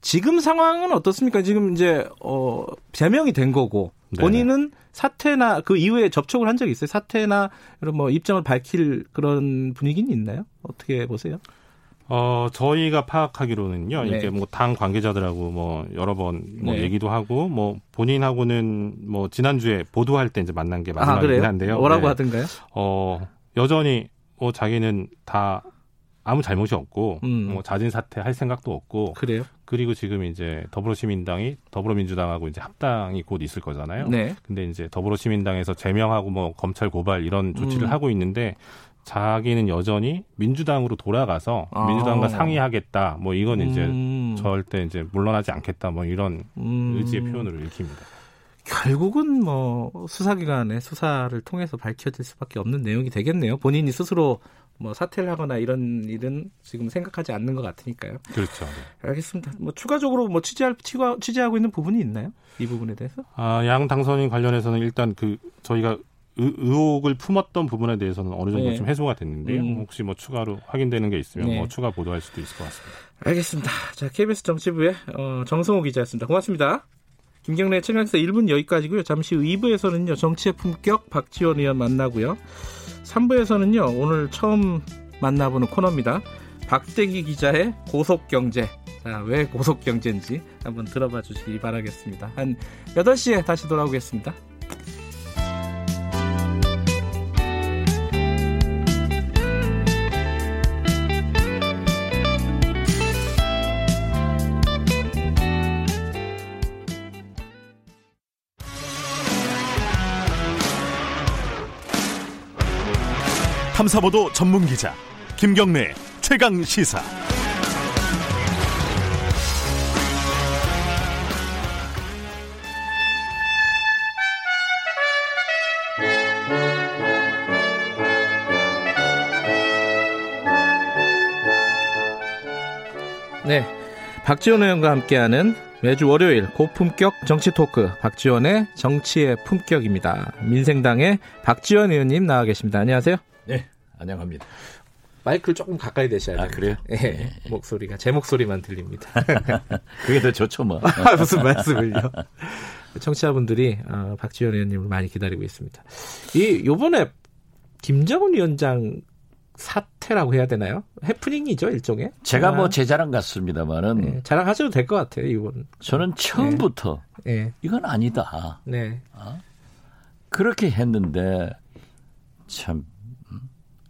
[SPEAKER 2] 지금 상황은 어떻습니까? 지금 이제 어 제명이 된 거고 본인은 사퇴나 그 이후에 접촉을 한 적이 있어요? 사퇴나 이런 뭐 입장을 밝힐 그런 분위기는 있나요? 어떻게 보세요?
[SPEAKER 6] 어, 저희가 파악하기로는요, 네. 이게 뭐 당 관계자들하고 뭐 여러 번뭐 네. 얘기도 하고 뭐 본인하고는 뭐 지난주에 보도할 때 이제 만난 게 마지막이긴 아, 한데요.
[SPEAKER 2] 뭐라고 네. 하던가요?
[SPEAKER 6] 어, 여전히 뭐 자기는 다 아무 잘못이 없고 음. 뭐 자진 사퇴할 생각도 없고
[SPEAKER 2] 그래요?
[SPEAKER 6] 그리고 지금 이제 더불어시민당이 더불어민주당하고 이제 합당이 곧 있을 거잖아요. 네. 근데 이제 더불어시민당에서 제명하고 뭐 검찰 고발 이런 조치를 음. 하고 있는데 자기는 여전히 민주당으로 돌아가서 아. 민주당과 상의하겠다. 뭐 이건 이제 음. 절대 이제 물러나지 않겠다. 뭐 이런 음. 의지의 표현으로 읽힙니다.
[SPEAKER 2] 결국은 뭐 수사기관의 수사를 통해서 밝혀질 수밖에 없는 내용이 되겠네요. 본인이 스스로 뭐 사퇴를 하거나 이런 일은 지금 생각하지 않는 것 같으니까요.
[SPEAKER 6] 그렇죠.
[SPEAKER 2] 네. 알겠습니다. 뭐 추가적으로 뭐 취재할 취재하고 있는 부분이 있나요? 이 부분에 대해서?
[SPEAKER 6] 아, 양 당선인 관련해서는 일단 그 저희가 의, 의혹을 품었던 부분에 대해서는 어느 정도 네. 좀 해소가 됐는데요. 음. 혹시 뭐 추가로 확인되는 게 있으면 네. 뭐 추가 보도할 수도 있을 것 같습니다.
[SPEAKER 2] 알겠습니다. 자, KBS 정치부의 어, 정성호 기자였습니다. 고맙습니다. 김경래 최강사 1분 여기까지고요. 잠시 후 2부에서는요. 정치의 품격 박지원 의원 만나고요. 3부에서는요. 오늘 처음 만나보는 코너입니다. 박대기 기자의 고속경제. 자, 왜 고속경제인지 한번 들어봐 주시기 바라겠습니다. 한 8시에 다시 돌아오겠습니다.
[SPEAKER 1] 탐사보도 전문 기자 김경래 최강 시사.
[SPEAKER 2] 네. 박지원 의원과 함께하는 매주 월요일 고품격 정치 토크 박지원의 정치의 품격입니다. 민생당의 박지원 의원님 나와 계십니다. 안녕하세요.
[SPEAKER 7] 네. 안녕합니다.
[SPEAKER 2] 마이크를 조금 가까이 대셔야 돼요.
[SPEAKER 7] 아, 그래요?
[SPEAKER 2] 네, 네. 목소리가 제 목소리만 들립니다.
[SPEAKER 7] 그게 더 좋죠, 뭐.
[SPEAKER 2] 무슨 말씀을요? 청취자분들이 어, 박지원 의원님을 많이 기다리고 있습니다. 이 요번에 김정은 위원장 사태라고 해야 되나요? 해프닝이죠 일종의.
[SPEAKER 7] 제가 뭐 아, 뭐제 자랑 같습니다만은 네,
[SPEAKER 2] 자랑하셔도 될 것 같아요 이번.
[SPEAKER 7] 저는 처음부터 네. 이건 아니다. 네. 어? 그렇게 했는데 참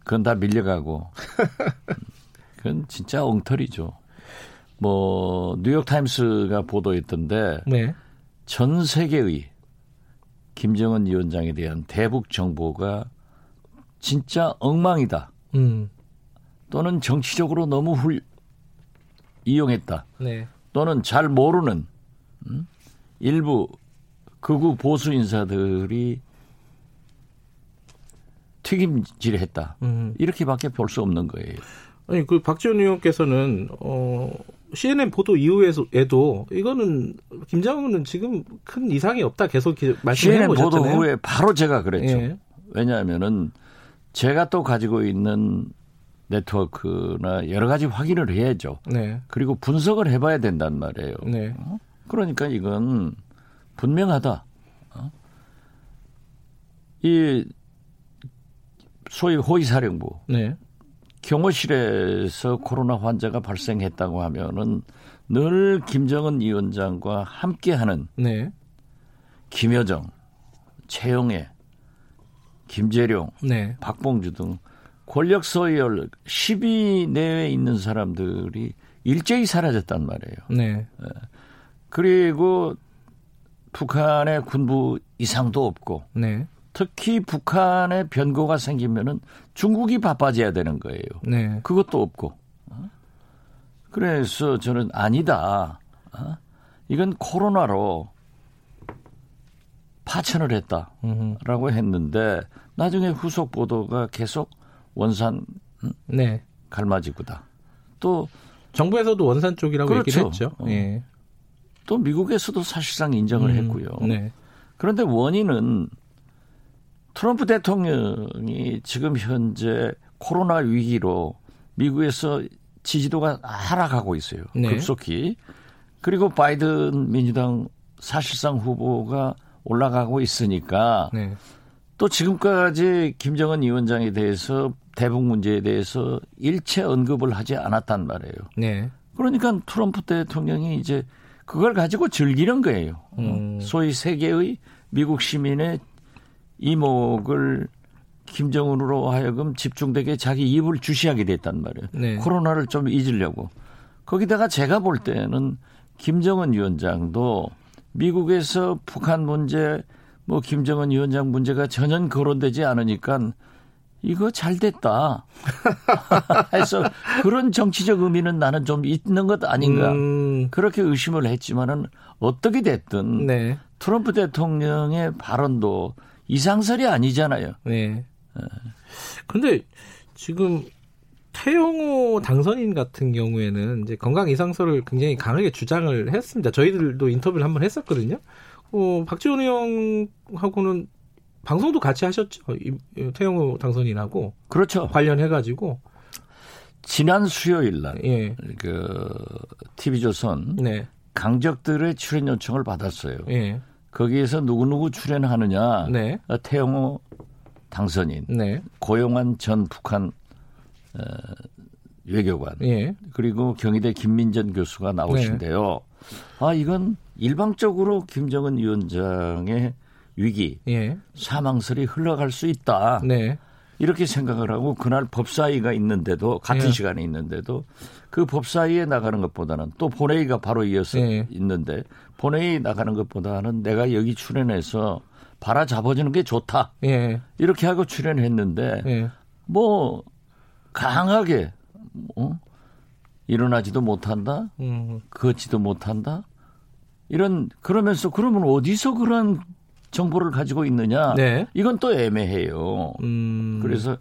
[SPEAKER 7] 그건 다 밀려가고. 그건 진짜 엉터리죠. 뭐 뉴욕 타임스가 보도했던데 네. 전 세계의 김정은 위원장에 대한 대북 정보가 진짜 엉망이다. 음. 또는 정치적으로 너무 훌 이용했다. 네. 또는 잘 모르는 음? 일부 극우 보수 인사들이 튀김질했다. 음. 이렇게밖에 볼 수 없는 거예요.
[SPEAKER 2] 아니 그 박지원 의원께서는 어 CNN 보도 이후에도 이거는 김장훈은 지금 큰 이상이 없다 계속 말씀해
[SPEAKER 7] CNN 보도 후에 바로 제가 그랬죠. 예. 왜냐하면은 제가 또 가지고 있는 네트워크나 여러 가지 확인을 해야죠. 네. 그리고 분석을 해봐야 된단 말이에요. 네. 어? 그러니까 이건 분명하다. 어? 이 소위 호위사령부 네. 경호실에서 코로나 환자가 발생했다고 하면은 늘 김정은 위원장과 함께하는 네. 김여정, 최영애, 김재룡, 네. 박봉주 등 권력 서열 10위 내외에 있는 사람들이 일제히 사라졌단 말이에요. 네. 예. 그리고 북한의 군부 이상도 없고 네. 특히 북한의 변고가 생기면은 중국이 바빠져야 되는 거예요. 네. 그것도 없고. 어? 그래서 저는 아니다. 어? 이건 코로나로 파천을 했다라고 했는데 나중에 후속 보도가 계속 원산 음? 네. 갈마지구다. 또
[SPEAKER 2] 정부에서도 원산 쪽이라고 그렇죠. 얘기를 했죠. 어. 예.
[SPEAKER 7] 또 미국에서도 사실상 인정을 음, 했고요. 네. 그런데 원인은 트럼프 대통령이 지금 현재 코로나 위기로 미국에서 지지도가 하락하고 있어요. 네. 급속히. 그리고 바이든 민주당 사실상 후보가 올라가고 있으니까 네. 또 지금까지 김정은 위원장에 대해서 대북 문제에 대해서 일체 언급을 하지 않았단 말이에요. 네. 그러니까 트럼프 대통령이 이제 그걸 가지고 즐기는 거예요. 음. 소위 세계의 미국 시민의 이목을 김정은으로 하여금 집중되게 자기 입을 주시하게 됐단 말이에요. 네. 코로나를 좀 잊으려고. 거기다가 제가 볼 때는 김정은 위원장도 미국에서 북한 문제, 뭐 김정은 위원장 문제가 전혀 거론되지 않으니까 이거 잘 됐다. 해서 그런 정치적 의미는 나는 좀 있는 것 아닌가. 음. 그렇게 의심을 했지만은 어떻게 됐든 네. 트럼프 대통령의 발언도 이상설이 아니잖아요. 네.
[SPEAKER 2] 근데 지금 태영호 당선인 같은 경우에는 이제 건강 이상설을 굉장히 강하게 주장을 했습니다. 저희들도 인터뷰를 한번 했었거든요. 어, 박지원 의원하고는 방송도 같이 하셨죠. 태영호 당선인하고.
[SPEAKER 7] 그렇죠.
[SPEAKER 2] 관련해가지고.
[SPEAKER 7] 지난 수요일 날, 예. 그, TV조선. 네. 강적들의 출연 요청을 받았어요. 예. 거기에서 누구누구 출연하느냐. 네. 태영호 당선인, 네. 고용한 전 북한 어, 외교관, 예. 그리고 경희대 김민전 교수가 나오신데요. 네. 아 이건 일방적으로 김정은 위원장의 위기, 예. 사망설이 흘러갈 수 있다. 네. 이렇게 생각을 하고 그날 법사위가 있는데도 같은 예. 시간에 있는데도 그 법사위에 나가는 것보다는 또 본회의가 바로 이어서 예. 있는데 본회의 나가는 것보다는 내가 여기 출연해서 바라 잡아주는 게 좋다. 예. 이렇게 하고 출연했는데 예. 뭐 강하게 어? 일어나지도 못한다, 음. 걷지도 못한다. 이런 그러면서 그러면 어디서 그런 정보를 가지고 있느냐? 네. 이건 또 애매해요. 음. 그래서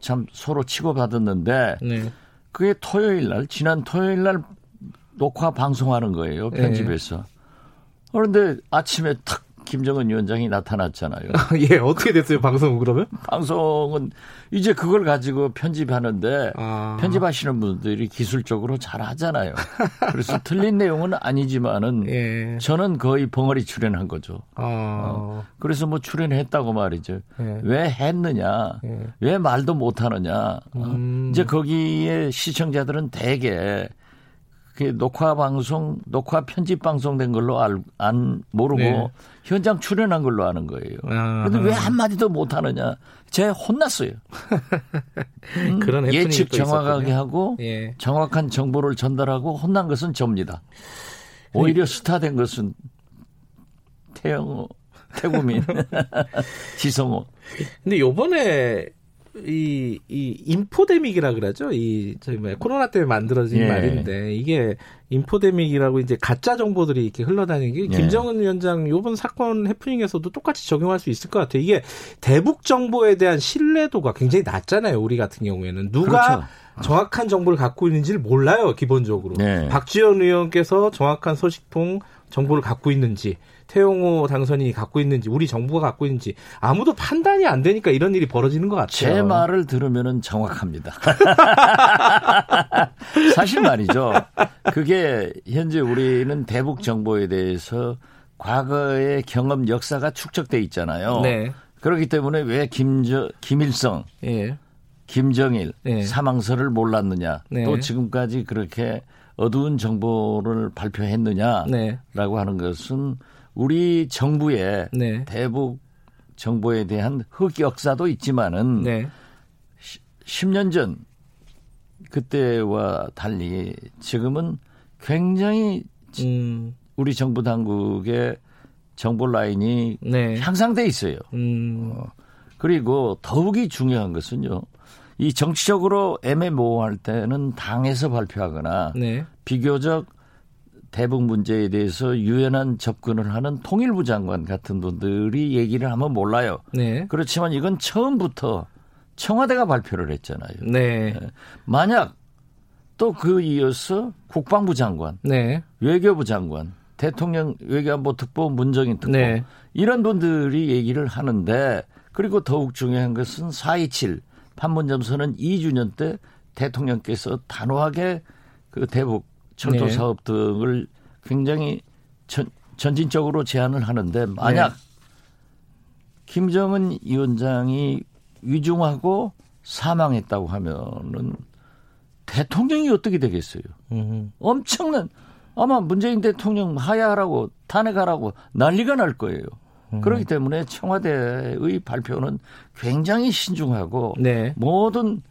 [SPEAKER 7] 참 서로 치고받았는데 네. 그게 토요일 날 지난 토요일 날 녹화 방송하는 거예요 편집에서. 네. 그런데 아침에 탁 김정은 위원장이 나타났잖아요.
[SPEAKER 2] 예, 어떻게 됐어요, 방송은 그러면?
[SPEAKER 7] 방송은 이제 그걸 가지고 편집하는데 아. 편집하시는 분들이 기술적으로 잘 하잖아요. 그래서 틀린 내용은 아니지만은 예. 저는 거의 벙어리 출연한 거죠. 아. 어. 그래서 뭐 출연했다고 말이죠. 예. 왜 했느냐? 예. 왜 말도 못 하느냐? 어. 음. 이제 거기에 시청자들은 대개 그 녹화 방송, 녹화 편집 방송된 걸로 알, 안 모르고 네. 현장 출연한 걸로 아는 거예요. 그런데 왜 한마디도 못 하느냐? 제 혼났어요. 음, 그런 예측 정확하게 있었군요. 하고 예. 정확한 정보를 전달하고 혼난 것은 접니다. 오히려 스타 된 것은 태영호, 태구민, 지성호.
[SPEAKER 2] 근데 요번에 이, 이, 인포데믹이라 그러죠. 이, 저희 뭐, 코로나 때문에 만들어진 예. 말인데, 이게 인포데믹이라고 이제 가짜 정보들이 이렇게 흘러다니는 게, 예. 김정은 위원장 요번 사건 해프닝에서도 똑같이 적용할 수 있을 것 같아요. 이게 대북 정보에 대한 신뢰도가 굉장히 낮잖아요. 우리 같은 경우에는. 누가 그렇죠. 정확한 정보를 갖고 있는지를 몰라요, 기본적으로. 네. 박지원 의원께서 정확한 소식통 정보를 갖고 있는지, 태용호 당선인이 갖고 있는지 우리 정부가 갖고 있는지 아무도 판단이 안 되니까 이런 일이 벌어지는 것 같아요.
[SPEAKER 7] 제 말을 들으면은 정확합니다. 사실 말이죠. 그게 현재 우리는 대북 정보에 대해서 과거의 경험 역사가 축적돼 있잖아요. 네. 그렇기 때문에 왜 김저 김일성, 예. 김정일 예. 사망설을 몰랐느냐, 네. 또 지금까지 그렇게 어두운 정보를 발표했느냐라고 네. 하는 것은 우리 정부의 네. 대북 정보에 대한 흑 역사도 있지만은 네. 10년 전 그때와 달리 지금은 굉장히 음. 우리 정부 당국의 정보 라인이 네. 향상돼 있어요. 음. 어, 그리고 더욱이 중요한 것은요. 이 정치적으로 애매모호할 때는 당에서 발표하거나 네. 비교적 대북 문제에 대해서 유연한 접근을 하는 통일부 장관 같은 분들이 얘기를 하면 몰라요. 네. 그렇지만 이건 처음부터 청와대가 발표를 했잖아요. 네. 네. 만약 또 그 이어서 국방부 장관, 네. 외교부 장관, 대통령 외교안보 특보 문정인 특보 네. 이런 분들이 얘기를 하는데 그리고 더욱 중요한 것은 4.27 판문점 선언 2주년 때 대통령께서 단호하게 그 대북 철도 네. 사업 등을 굉장히 전, 전진적으로 제안을 하는데 만약 네. 김정은 위원장이 위중하고 사망했다고 하면은 대통령이 어떻게 되겠어요? 음흠. 엄청난 아마 문재인 대통령 하야하라고 탄핵하라고 난리가 날 거예요. 음. 그렇기 때문에 청와대의 발표는 굉장히 신중하고 네. 모든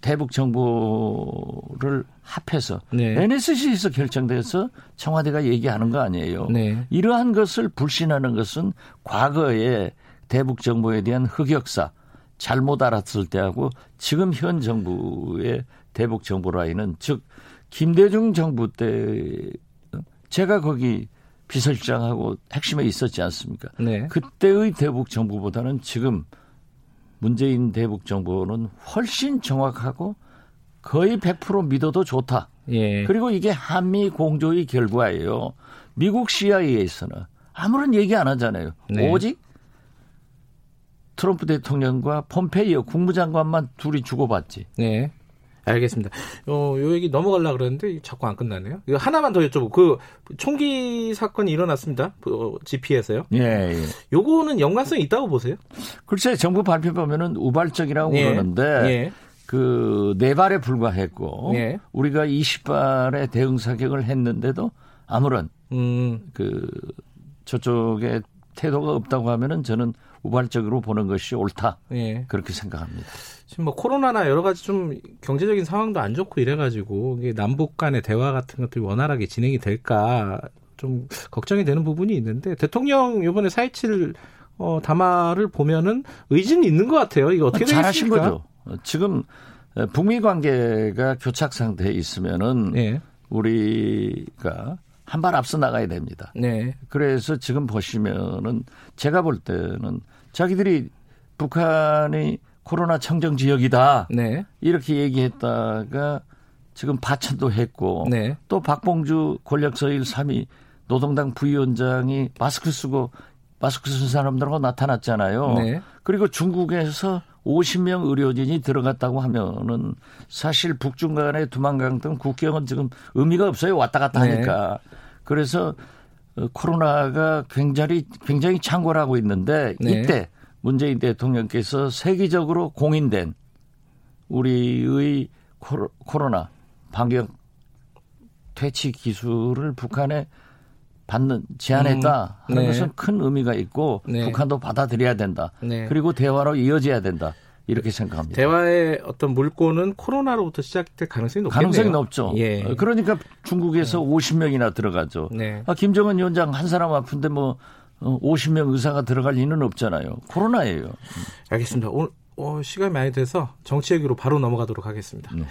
[SPEAKER 7] 대북 정보를 합해서 네. NSC에서 결정돼서 청와대가 얘기하는 거 아니에요. 네. 이러한 것을 불신하는 것은 과거에 대북 정보에 대한 흑역사 잘못 알았을 때하고 지금 현 정부의 대북 정보 라인은 즉 김대중 정부 때 제가 거기 비서실장하고 핵심에 있었지 않습니까? 네. 그때의 대북 정보보다는 지금 문재인 대북 정보는 훨씬 정확하고 거의 100% 믿어도 좋다. 예. 그리고 이게 한미 공조의 결과예요. 미국 CIA에서는 아무런 얘기 안 하잖아요. 네. 오직 트럼프 대통령과 폼페이오 국무장관만 둘이 주고받지.
[SPEAKER 2] 네. 알겠습니다. 어, 요 얘기 넘어가려 그러는데 자꾸 안 끝나네요. 이거 하나만 더 여쭤보고 그 총기 사건이 일어났습니다. 그 GP에서요. 예, 예. 요거는 연관성이 있다고 보세요?
[SPEAKER 7] 글쎄 정부 발표 보면은 우발적이라고 예. 그러는데 예. 그네 발에 불과했고 예. 우리가 20발의 대응 사격을 했는데도 아무런 음. 그 저쪽에 태도가 없다고 하면은 저는 우발적으로 보는 것이 옳다. 예. 그렇게 생각합니다.
[SPEAKER 2] 지금 뭐 코로나나 여러 가지 좀 경제적인 상황도 안 좋고 이래가지고 이게 남북 간의 대화 같은 것들이 원활하게 진행이 될까 좀 걱정이 되는 부분이 있는데 대통령 이번에 4.27 어, 담화를 보면은 의지는 있는 것 같아요. 이거 어떻게
[SPEAKER 7] 잘하신 거죠. 지금 북미 관계가 교착 상태에 있으면은 네. 우리가 한 발 앞서 나가야 됩니다. 네. 그래서 지금 보시면은 제가 볼 때는 자기들이 북한이 코로나 청정 지역이다. 네. 이렇게 얘기했다가 지금 파천도 했고 네. 또 박봉주 권력서일 3위 노동당 부위원장이 마스크 쓰고 마스크 쓴 사람들하고 나타났잖아요. 네. 그리고 중국에서 50명 의료진이 들어갔다고 하면은 사실 북중 간의 두만강 등 국경은 지금 의미가 없어요. 왔다 갔다 네. 하니까. 그래서 어, 코로나가 굉장히 굉장히 창궐하고 있는데 네. 이때 문재인 대통령께서 세계적으로 공인된 우리의 코로나 방역 퇴치 기술을 북한에 받는 제안했다 음, 하는 네. 것은 큰 의미가 있고 네. 북한도 받아들여야 된다. 네. 그리고 대화로 이어져야 된다. 이렇게 생각합니다.
[SPEAKER 2] 대화의 어떤 물꼬는 코로나로부터 시작될 가능성이 높겠네요.
[SPEAKER 7] 가능성이 높죠. 예. 그러니까 중국에서 네. 50명이나 들어가죠. 네. 아, 김정은 위원장 한 사람 아픈데 뭐 50명 어, 의사가 들어갈 리는 없잖아요. 코로나예요.
[SPEAKER 2] 알겠습니다. 오늘 어, 시간이 많이 돼서 정치 얘기로 바로 넘어가도록 하겠습니다. 네.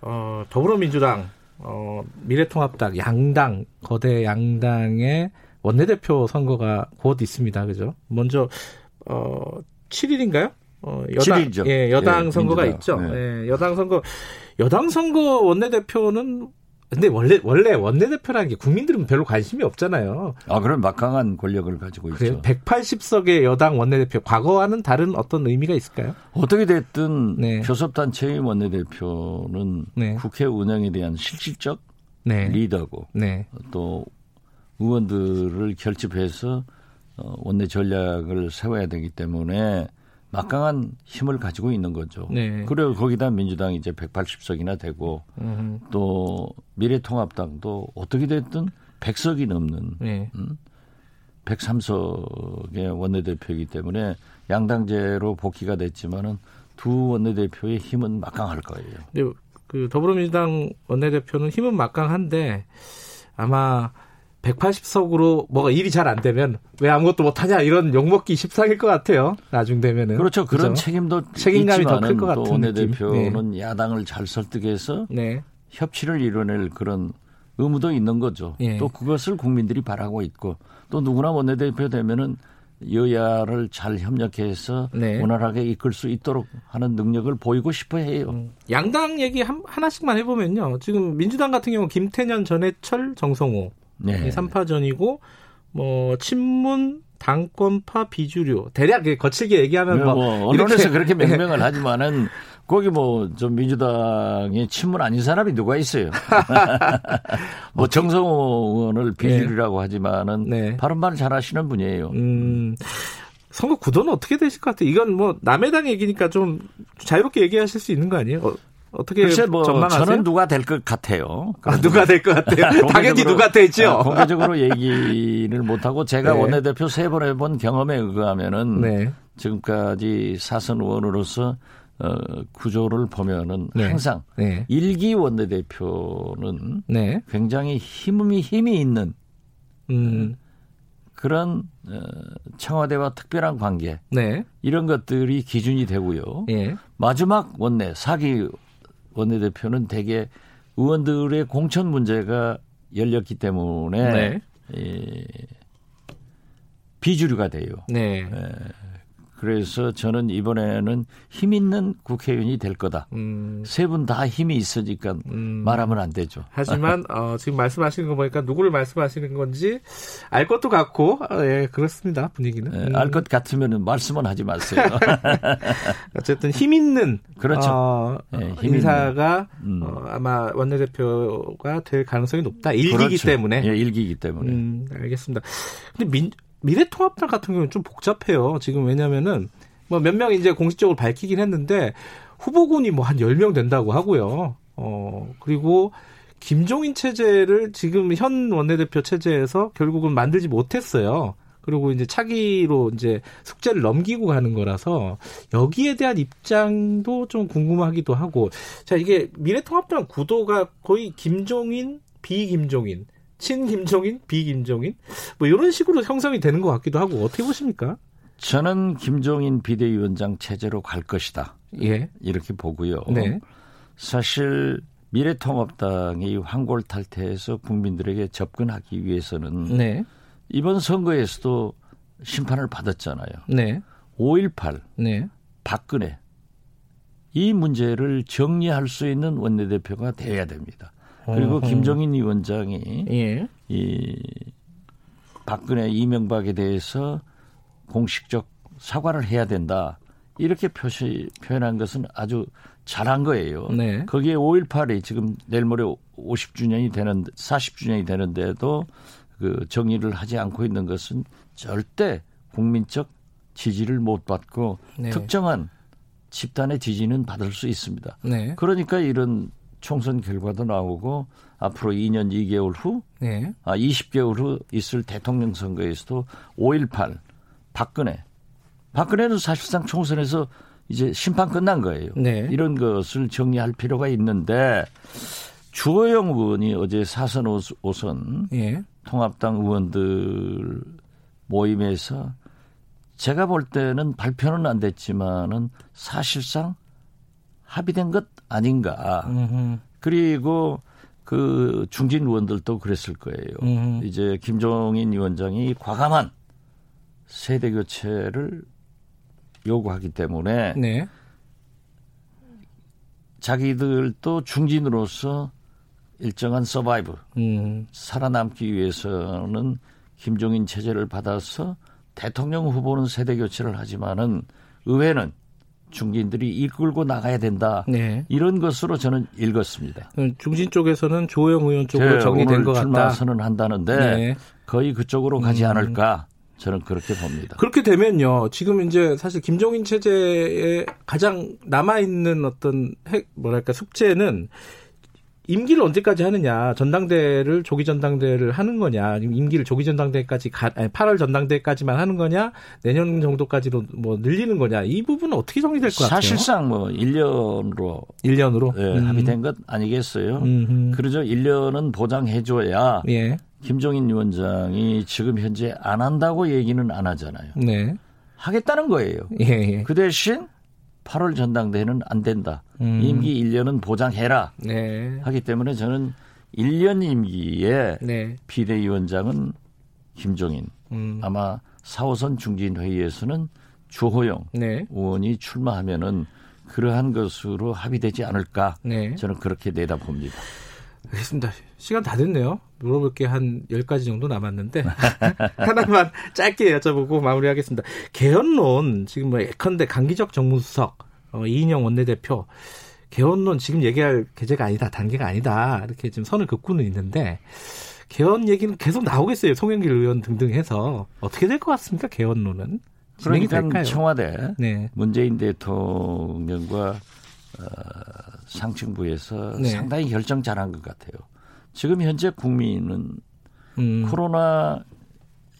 [SPEAKER 2] 어, 더불어민주당, 어, 미래통합당, 양당, 거대 양당의 원내대표 선거가 곧 있습니다. 그죠? 먼저, 어, 7일인가요? 어, 여당, 7일이죠. 예, 여당 예, 선거가 민주당. 있죠. 네. 예, 여당 선거, 여당 선거 원내대표는 근데 원래 원래 원내 대표라는 게 국민들은 별로 관심이 없잖아요.
[SPEAKER 7] 아 그런 막강한 권력을 가지고 있죠.
[SPEAKER 2] 180석의 여당 원내 대표 과거와는 다른 어떤 의미가 있을까요?
[SPEAKER 7] 어떻게 됐든 네. 교섭단체의 원내 대표는 네. 국회 운영에 대한 실질적 네. 리더고 네. 또 의원들을 결집해서 어, 원내 전략을 세워야 되기 때문에 막강한 힘을 가지고 있는 거죠. 네. 그리고 거기다 민주당이 이제 180석이나 되고 음. 또 미래통합당도 어떻게 됐든 100석이 넘는 네. 음? 103석의 원내대표이기 때문에 양당제로 복귀가 됐지만은 두 원내대표의 힘은 막강할 거예요.
[SPEAKER 2] 네, 그 더불어민주당 원내대표는 힘은 막강한데 아마 180석으로 뭐가 일이 잘 안 되면 왜 아무것도 못하냐 이런 욕먹기 십상일 것 같아요. 나중 되면은
[SPEAKER 7] 그렇죠. 그런 그렇죠? 책임도 책임감이 더 클 것 같은 원내대표는 네. 야당을 잘 설득해서 네. 협치를 이뤄낼 그런 의무도 있는 거죠. 네. 또 그것을 국민들이 바라고 있고 또 누구나 원내대표 되면은 여야를 잘 협력해서 네. 원활하게 이끌 수 있도록 하는 능력을 보이고 싶어 해요. 음.
[SPEAKER 2] 양당 얘기 한, 하나씩만 해보면요. 지금 민주당 같은 경우 김태년, 전해철, 정성호 네. 3파전이고 뭐 친문 당권파 비주류 대략 거칠게 얘기하면 뭐,
[SPEAKER 7] 뭐 언론에서 그렇게 명명을 하지만은 거기 뭐 좀 민주당의 친문 아닌 사람이 누가 있어요. 뭐 정성호 의원을 비주류라고 네. 하지만은 네. 발음말 잘하시는 분이에요. 음.
[SPEAKER 2] 선거 구도는 어떻게 되실 것 같아요? 이건 뭐 남의 당 얘기니까 좀 자유롭게 얘기하실 수 있는 거 아니에요? 어, 어떻게 글쎄 뭐 전망하세요?
[SPEAKER 7] 저는 누가 될 것 같아요.
[SPEAKER 2] 아, 누가 될 것 같아요? 당연히 누가 되죠. 아,
[SPEAKER 7] 공개적으로 얘기를 못 하고 제가 네. 원내대표 세 번 해본 경험에 의하면은 네. 지금까지 사선 의원으로서 어, 구조를 보면은 네. 항상 네. 일기 원내대표는 네. 굉장히 힘이 힘이 있는 음. 그런 어, 청와대와 특별한 관계 네. 이런 것들이 기준이 되고요. 예. 마지막 원내 사기 원내대표는 대개 의원들의 공천 문제가 열렸기 때문에 네. 예, 비주류가 돼요. 네. 예. 그래서 저는 이번에는 힘 있는 국회의원이 될 거다. 음. 세분 다 힘이 있으니까 음. 말하면 안 되죠.
[SPEAKER 2] 하지만 어, 지금 말씀하시는 거 보니까 누구를 말씀하시는 건지 알 것도 같고 아, 예 그렇습니다 분위기는. 예,
[SPEAKER 7] 음. 알것 같으면 말씀은 하지 마세요.
[SPEAKER 2] 어쨌든 힘 있는 그렇죠. 어, 예, 힘 인사가 있는. 음. 어, 아마 원내대표가 될 가능성이 높다. 일기기 그렇죠. 때문에.
[SPEAKER 7] 예, 일기기 때문에.
[SPEAKER 2] 음, 알겠습니다. 근데 민, 미래통합당 같은 경우는 좀 복잡해요. 지금 왜냐면은 뭐 몇 명 이제 공식적으로 밝히긴 했는데 후보군이 뭐한 10명 된다고 하고요. 어, 그리고 김종인 체제를 지금 현 원내대표 체제에서 결국은 만들지 못했어요. 그리고 이제 차기로 이제 숙제를 넘기고 가는 거라서 여기에 대한 입장도 좀 궁금하기도 하고 자 이게 미래통합당 구도가 거의 김종인 비김종인 친 김종인, 비 김종인 뭐 이런 식으로 형성이 되는 것 같기도 하고 어떻게 보십니까?
[SPEAKER 7] 저는 김종인 비대위원장 체제로 갈 것이다. 예. 이렇게 보고요. 네. 사실 미래통합당이 황골탈퇴해서 국민들에게 접근하기 위해서는 네. 이번 선거에서도 심판을 받았잖아요. 네. 5.18, 네. 박근혜 이 문제를 정리할 수 있는 원내대표가 돼야 됩니다. 그리고. 김종인 위원장이 예. 이 박근혜 이명박에 대해서 공식적 사과를 해야 된다. 이렇게 표시 표현한 것은 아주 잘한 거예요. 네. 거기에 5.18이 지금 내일 모레 50주년이 되는 40주년이 되는데도 그 정리를 하지 않고 있는 것은 절대 국민적 지지를 못 받고 네. 특정한 집단의 지지는 받을 수 있습니다. 네. 그러니까 이런 총선 결과도 나오고 앞으로 2년 2개월 후, 네. 아 20개월 후 있을 대통령 선거에서도 5.18 박근혜, 박근혜는 사실상 총선에서 이제 심판 끝난 거예요. 네. 이런 것을 정리할 필요가 있는데 주호영 의원이 어제 사선 5선 네. 통합당 의원들 모임에서 제가 볼 때는 발표는 안 됐지만은 사실상 합의된 것 아닌가. 음흠. 그리고 그 중진 의원들도 그랬을 거예요. 음흠. 이제 김종인 위원장이 과감한 세대 교체를 요구하기 때문에 네. 자기들도 중진으로서 일정한 서바이브 음. 살아남기 위해서는 김종인 체제를 받아서 대통령 후보는 세대 교체를 하지만은 의회는 중진들이 이끌고 나가야 된다. 네. 이런 것으로 저는 읽었습니다.
[SPEAKER 2] 중진 쪽에서는 조영 의원 쪽으로 정리된 것 같다.
[SPEAKER 7] 출마 선언한다는데 네. 거의 그쪽으로 가지 음. 않을까. 저는 그렇게 봅니다.
[SPEAKER 2] 그렇게 되면요. 지금 이제 사실 김종인 체제에 가장 남아 있는 어떤 핵 뭐랄까 숙제는 임기를 언제까지 하느냐, 전당대를 조기 전당대를 하는 거냐, 임기를 조기 전당대까지 가, 아니, 8월 전당대까지만 하는 거냐, 내년 정도까지로 뭐 늘리는 거냐, 이 부분은 어떻게 정리될 것 같아요?
[SPEAKER 7] 사실상 뭐 1년으로
[SPEAKER 2] 1년으로
[SPEAKER 7] 예, 음. 합의된 것 아니겠어요? 음흠. 그러죠. 1년은 보장해줘야 예. 김종인 위원장이 지금 현재 안 한다고 얘기는 안 하잖아요. 네. 하겠다는 거예요. 예, 예. 그 대신 8월 전당대회는 안 된다. 음. 임기 1년은 보장해라. 네. 하기 때문에 저는 1년 임기에 네. 비대위원장은 김종인 음. 아마 4호선 중진 회의에서는 주호영 네. 의원이 출마하면은 그러한 것으로 합의되지 않을까 네. 저는 그렇게 내다봅니다.
[SPEAKER 2] 알겠습니다. 시간 다 됐네요. 물어볼 게 한 10가지 정도 남았는데 하나만 짧게 여쭤보고 마무리하겠습니다. 개헌론 지금 뭐 예컨대 강기적 정무수석 어, 이인영 원내대표 개헌론 지금 얘기할 계제가 아니다 단계가 아니다 이렇게 지금 선을 긋고는 있는데 개헌 얘기는 계속 나오겠어요. 송영길 의원 등등 해서 어떻게 될 것 같습니까? 개헌론은
[SPEAKER 7] 진행이 그러니까 될까요? 청와대 네. 문재인 대통령과 어, 상층부에서 네. 상당히 결정 잘한 것 같아요. 지금 현재 국민은 음. 코로나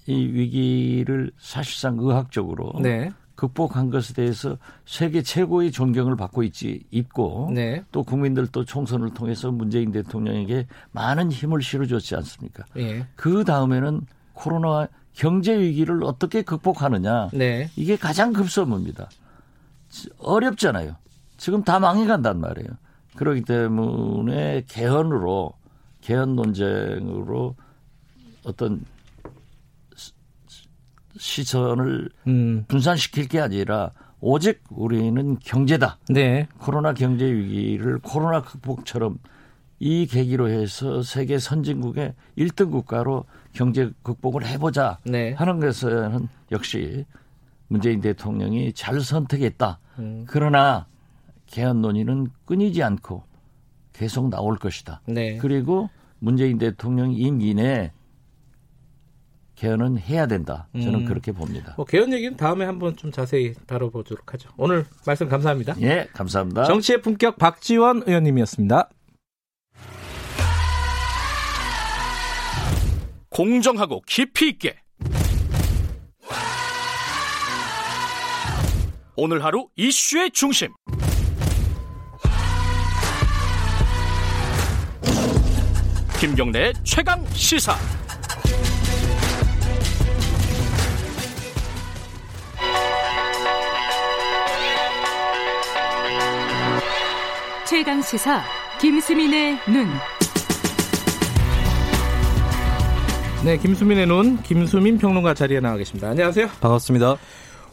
[SPEAKER 7] 이 위기를 사실상 의학적으로 네. 극복한 것에 대해서 세계 최고의 존경을 받고 있지 있고 네. 또 국민들도 총선을 통해서 문재인 대통령에게 많은 힘을 실어줬지 않습니까? 네. 그 다음에는 코로나 경제 위기를 어떻게 극복하느냐 네. 이게 가장 급선무입니다. 어렵잖아요. 지금 다 망해간단 말이에요. 그렇기 때문에 개헌으로 개헌 논쟁으로 어떤 시선을 음. 분산시킬 게 아니라 오직 우리는 경제다. 네. 코로나 경제 위기를 코로나 극복처럼 이 계기로 해서 세계 선진국의 1등 국가로 경제 극복을 해보자 네. 하는 것은 역시 문재인 대통령이 잘 선택했다. 음. 그러나 개헌 논의는 끊이지 않고 계속 나올 것이다. 네. 그리고 문재인 대통령 임기 내 개헌은 해야 된다. 저는 음. 그렇게 봅니다.
[SPEAKER 2] 뭐 개헌 얘기는 다음에 한번 좀 자세히 다뤄보도록 하죠. 오늘 말씀 감사합니다.
[SPEAKER 7] 예, 감사합니다.
[SPEAKER 2] 정치의 품격 박지원 의원님이었습니다.
[SPEAKER 1] 공정하고 깊이 있게 오늘 하루 이슈의 중심 김경래 최강 시사
[SPEAKER 3] 최강 시사 김수민의 눈.
[SPEAKER 2] 네, 김수민의 눈 김수민 평론가 자리에 나와 계십니다. 안녕하세요.
[SPEAKER 8] 반갑습니다.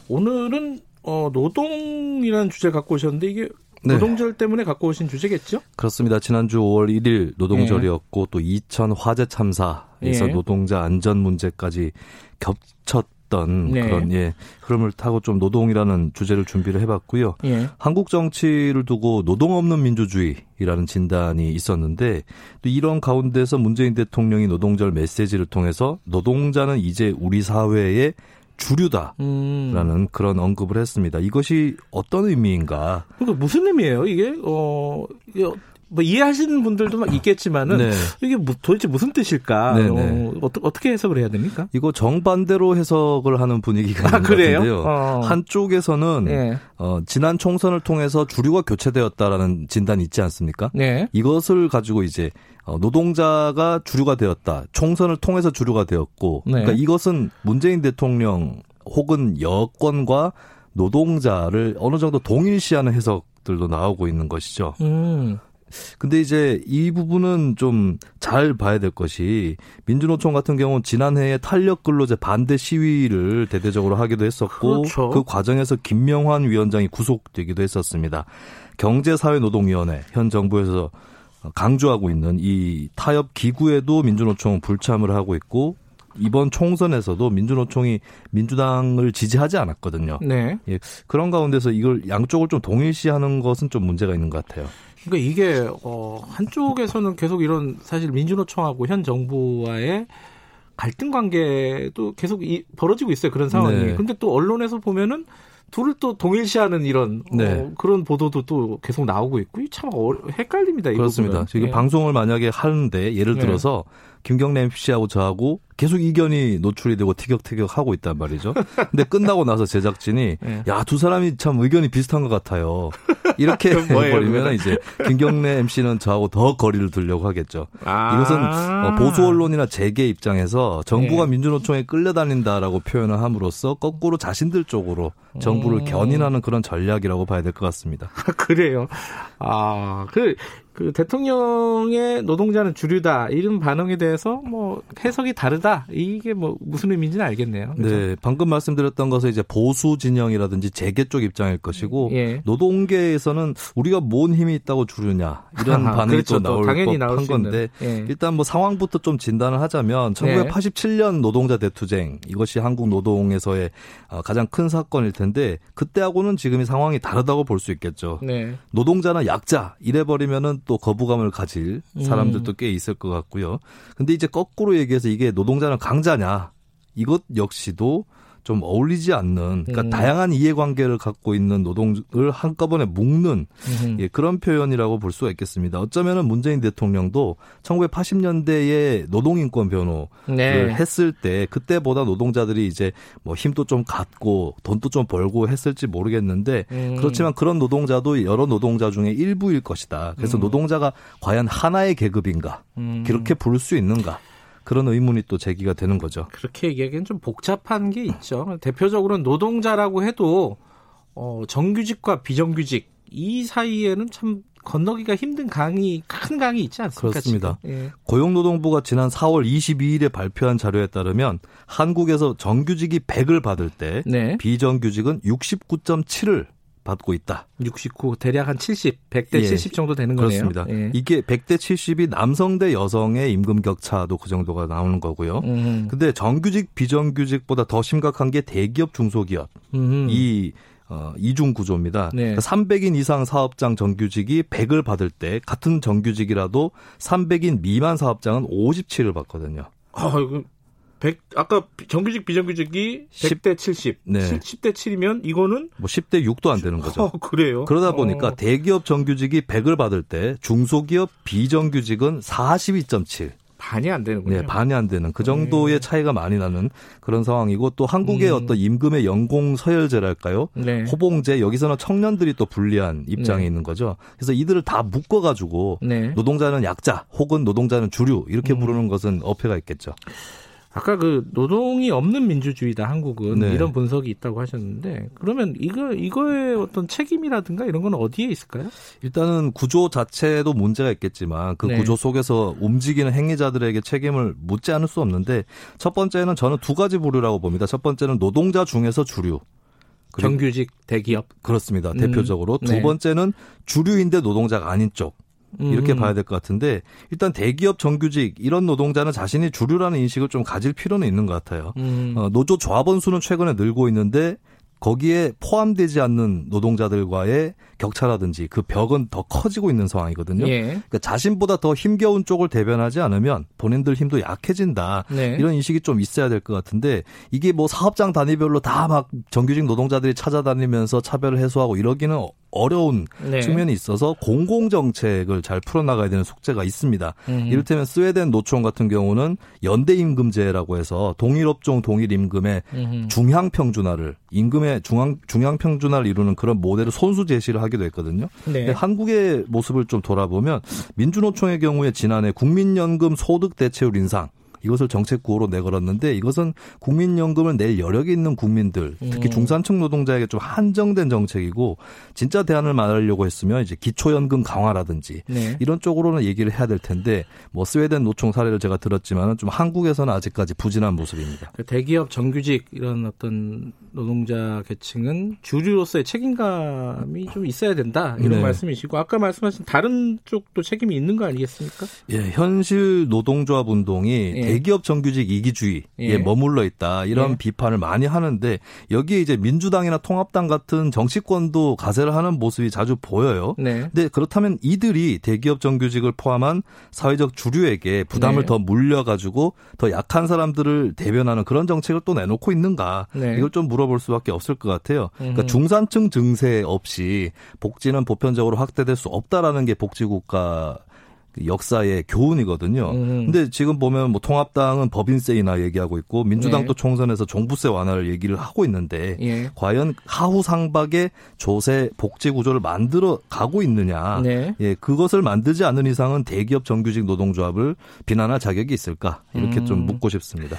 [SPEAKER 2] 오늘은 어, 노동이라는 주제 갖고 오셨는데 이게 네. 노동절 때문에 갖고 오신 주제겠죠?
[SPEAKER 8] 그렇습니다. 지난주 5월 1일 노동절이었고 네. 또 이천 화재 참사에서 네. 노동자 안전 문제까지 겹쳤 던 네. 그런 예 흐름을 타고 좀 노동이라는 주제를 준비를 해봤고요. 예. 한국 정치를 두고 노동 없는 민주주의라는 진단이 있었는데 또 이런 가운데서 문재인 대통령이 노동절 메시지를 통해서 노동자는 이제 우리 사회의 주류다라는 음. 그런 언급을 했습니다. 이것이 어떤 의미인가?
[SPEAKER 2] 그러니까 무슨 의미예요? 이게 어, 뭐 이해하시는 분들도 막 있겠지만은 네. 이게 뭐 도대체 무슨 뜻일까? 네, 네. 어, 어떻게 해석을 해야 됩니까?
[SPEAKER 8] 이거 정반대로 해석을 하는 분위기가 아, 있는 것 같은데요. 어. 한쪽에서는 네. 어, 지난 총선을 통해서 주류가 교체되었다라는 진단이 있지 않습니까? 네. 이것을 가지고 이제 어, 노동자가 주류가 되었다. 총선을 통해서 주류가 되었고, 네. 그러니까 이것은 문재인 대통령 혹은 여권과 노동자를 어느 정도 동일시하는 해석들도 나오고 있는 것이죠. 음. 근데 이제 이 부분은 좀 잘 봐야 될 것이 민주노총 같은 경우는 지난해에 탄력 근로제 반대 시위를 대대적으로 하기도 했었고 그렇죠. 그 과정에서 김명환 위원장이 구속되기도 했었습니다. 경제사회노동위원회 현 정부에서 강조하고 있는 이 타협 기구에도 민주노총은 불참을 하고 있고 이번 총선에서도 민주노총이 민주당을 지지하지 않았거든요. 네. 예, 그런 가운데서 이걸 양쪽을 좀 동일시하는 것은 좀 문제가 있는 것 같아요.
[SPEAKER 2] 그러니까 이게 어 한쪽에서는 계속 이런 사실 민주노총하고 현 정부와의 갈등 관계도 계속 이, 벌어지고 있어요. 그런 상황이. 네. 근데 또 언론에서 보면은 둘을 또 동일시하는 이런 어, 네. 어, 그런 보도도 또 계속 나오고 있고 참 어, 헷갈립니다.
[SPEAKER 8] 그렇습니다. 지금 네. 방송을 만약에 하는데 예를 네. 들어서 김경래 MC하고 저하고 계속 이견이 노출이 되고 티격태격 하고 있단 말이죠. 근데 끝나고 나서 제작진이 네. 야두 사람이 참 의견이 비슷한 것 같아요. 이렇게 해버리면 이제 김경래 MC는 저하고 더 거리를 두려고 하겠죠. 아~ 이것은 어, 보수 언론이나 재계 입장에서 정부가 네. 민주노총에 끌려다닌다라고 표현을 함으로써 거꾸로 자신들 쪽으로 정부를 음. 견인하는 그런 전략이라고 봐야 될 것 같습니다.
[SPEAKER 2] 그래요. 아, 그 그 대통령의 노동자는 주류다 이런 반응에 대해서 뭐 해석이 다르다 이게 뭐 무슨 의미인지는 알겠네요.
[SPEAKER 8] 그렇죠? 네, 방금 말씀드렸던 것은 이제 보수 진영이라든지 재계 쪽 입장일 것이고 예. 노동계에서는 우리가 뭔 힘이 있다고 주류냐 이런 아, 반응이 그렇죠. 또 나올 당연히 법한 건데 예. 일단 뭐 상황부터 좀 진단을 하자면 1987년 노동자 대투쟁 이것이 한국 노동에서의 어, 가장 큰 사건일 텐데 그때하고는 지금이 상황이 다르다고 볼 수 있겠죠. 네. 노동자나 약자 이래 버리면은 또 거부감을 가질 사람들도 음. 꽤 있을 것 같고요. 근데 이제 거꾸로 얘기해서 이게 노동자는 강자냐 이것 역시도 좀 어울리지 않는 그러니까 음. 다양한 이해관계를 갖고 있는 노동을 한꺼번에 묶는 예, 그런 표현이라고 볼 수가 있겠습니다. 어쩌면은 문재인 대통령도 1980년대에 노동인권 변호를 네. 했을 때 그때보다 노동자들이 이제 뭐 힘도 좀 갖고 돈도 좀 벌고 했을지 모르겠는데 음. 그렇지만 그런 노동자도 여러 노동자 중에 일부일 것이다. 그래서 음. 노동자가 과연 하나의 계급인가? 음. 그렇게 부를 수 있는가? 그런 의문이 또 제기가 되는 거죠.
[SPEAKER 2] 그렇게 얘기하기엔 좀 복잡한 게 있죠. 대표적으로는 노동자라고 해도 어, 정규직과 비정규직 이 사이에는 참 건너기가 힘든 강이 큰 강이 있지 않습니까?
[SPEAKER 8] 그렇습니다. 예. 고용노동부가 지난 4월 22일에 발표한 자료에 따르면 한국에서 정규직이 100을 받을 때 네. 비정규직은 69.7을 받고 있다.
[SPEAKER 2] 69 대략 한 70, 100대 예, 70 정도 되는
[SPEAKER 8] 거네요. 그렇습니다. 예. 이게 100대 70이 남성 대 여성의 임금 격차도 그 정도가 나오는 거고요. 음. 근데 정규직 비정규직보다 더 심각한 게 대기업 중소기업. 음. 이 어, 이중 구조입니다. 네. 300인 그러니까 이상 사업장 정규직이 100을 받을 때 같은 정규직이라도 300인 미만 사업장은 57을 받거든요.
[SPEAKER 2] 아, 이거 100 아까 정규직 비정규직이 100대 70, 네. 10대 7이면 이거는
[SPEAKER 8] 뭐 10대 6도 안 되는 거죠.
[SPEAKER 2] 어, 그래요.
[SPEAKER 8] 그러다 보니까 어. 대기업 정규직이 100을 받을 때 중소기업 비정규직은 42.7.
[SPEAKER 2] 반이 안 되는군요.
[SPEAKER 8] 네, 반이 안 되는 그 정도의 네. 차이가 많이 나는 그런 상황이고 또 한국의 음. 어떤 임금의 연공 서열제랄까요? 네. 호봉제 여기서는 청년들이 또 불리한 입장에 네. 있는 거죠. 그래서 이들을 다 묶어 가지고 네. 노동자는 약자 혹은 노동자는 주류 이렇게 음. 부르는 것은 어폐가 있겠죠.
[SPEAKER 2] 아까 그 노동이 없는 민주주의다 한국은 네. 이런 분석이 있다고 하셨는데 그러면 이거 이거의 어떤 책임이라든가 이런 건 어디에 있을까요?
[SPEAKER 8] 일단은 구조 자체도 문제가 있겠지만 그 네. 구조 속에서 움직이는 행위자들에게 책임을 묻지 않을 수 없는데 첫 번째는 저는 두 가지 부류라고 봅니다. 첫 번째는 노동자 중에서 주류.
[SPEAKER 2] 정규직 대기업
[SPEAKER 8] 그렇습니다. 음. 대표적으로 두 네. 번째는 주류인데 노동자가 아닌 쪽. 이렇게 음. 봐야 될 것 같은데 일단 대기업 정규직 이런 노동자는 자신이 주류라는 인식을 좀 가질 필요는 있는 것 같아요. 음. 어, 노조 조합원 수는 최근에 늘고 있는데 거기에 포함되지 않는 노동자들과의 격차라든지 그 벽은 더 커지고 있는 상황이거든요. 예. 그러니까 자신보다 더 힘겨운 쪽을 대변하지 않으면 본인들 힘도 약해진다. 네. 이런 인식이 좀 있어야 될 것 같은데 이게 뭐 사업장 단위별로 다 막 정규직 노동자들이 찾아다니면서 차별을 해소하고 이러기는 어려운 네. 측면이 있어서 공공 정책을 잘 풀어나가야 되는 숙제가 있습니다. 음. 이를테면 스웨덴 노총 같은 경우는 연대 임금제라고 해서 동일 업종 동일 임금의 음. 중향 평준화를 임금의 중앙 중앙 평준화를 이루는 그런 모델을 손수 제시를 하기도 했거든요. 네. 한국의 모습을 좀 돌아보면 민주노총의 경우에 지난해 국민연금 소득 대체율 인상 이것을 정책 구호로 내걸었는데 이것은 국민연금을 낼 여력이 있는 국민들 특히 음. 중산층 노동자에게 좀 한정된 정책이고 진짜 대안을 말하려고 했으면 이제 기초연금 강화라든지 네. 이런 쪽으로는 얘기를 해야 될 텐데 뭐 스웨덴 노총 사례를 제가 들었지만은 좀 한국에서는 아직까지 부진한 모습입니다.
[SPEAKER 2] 그 대기업 정규직 이런 어떤 노동자 계층은 주류로서의 책임감이 좀 있어야 된다 이런 네. 말씀이시고 아까 말씀하신 다른 쪽도 책임이 있는 거 아니겠습니까?
[SPEAKER 8] 예, 현실 노동조합 운동이 예. 대기업 정규직 이기주의에 예. 머물러 있다 이런 예. 비판을 많이 하는데 여기에 이제 민주당이나 통합당 같은 정치권도 가세를 하는 모습이 자주 보여요. 네. 근데 그렇다면 이들이 대기업 정규직을 포함한 사회적 주류에게 부담을 네. 더 물려가지고 더 약한 사람들을 대변하는 그런 정책을 또 내놓고 있는가 네. 이걸 좀 물어볼 수밖에 없을 것 같아요. 그러니까 음. 중산층 증세 없이 복지는 보편적으로 확대될 수 없다라는 게 복지국가 그 역사의 교훈이거든요. 음. 근데 지금 보면 뭐 통합당은 법인세 인하 얘기하고 있고 민주당도 네. 총선에서 종부세 완화를 얘기를 하고 있는데 예. 과연 하후 상박의 조세 복지 구조를 만들어 가고 있느냐. 네. 예, 그것을 만들지 않는 이상은 대기업 정규직 노동조합을 비난할 자격이 있을까? 이렇게 음. 좀 묻고 싶습니다.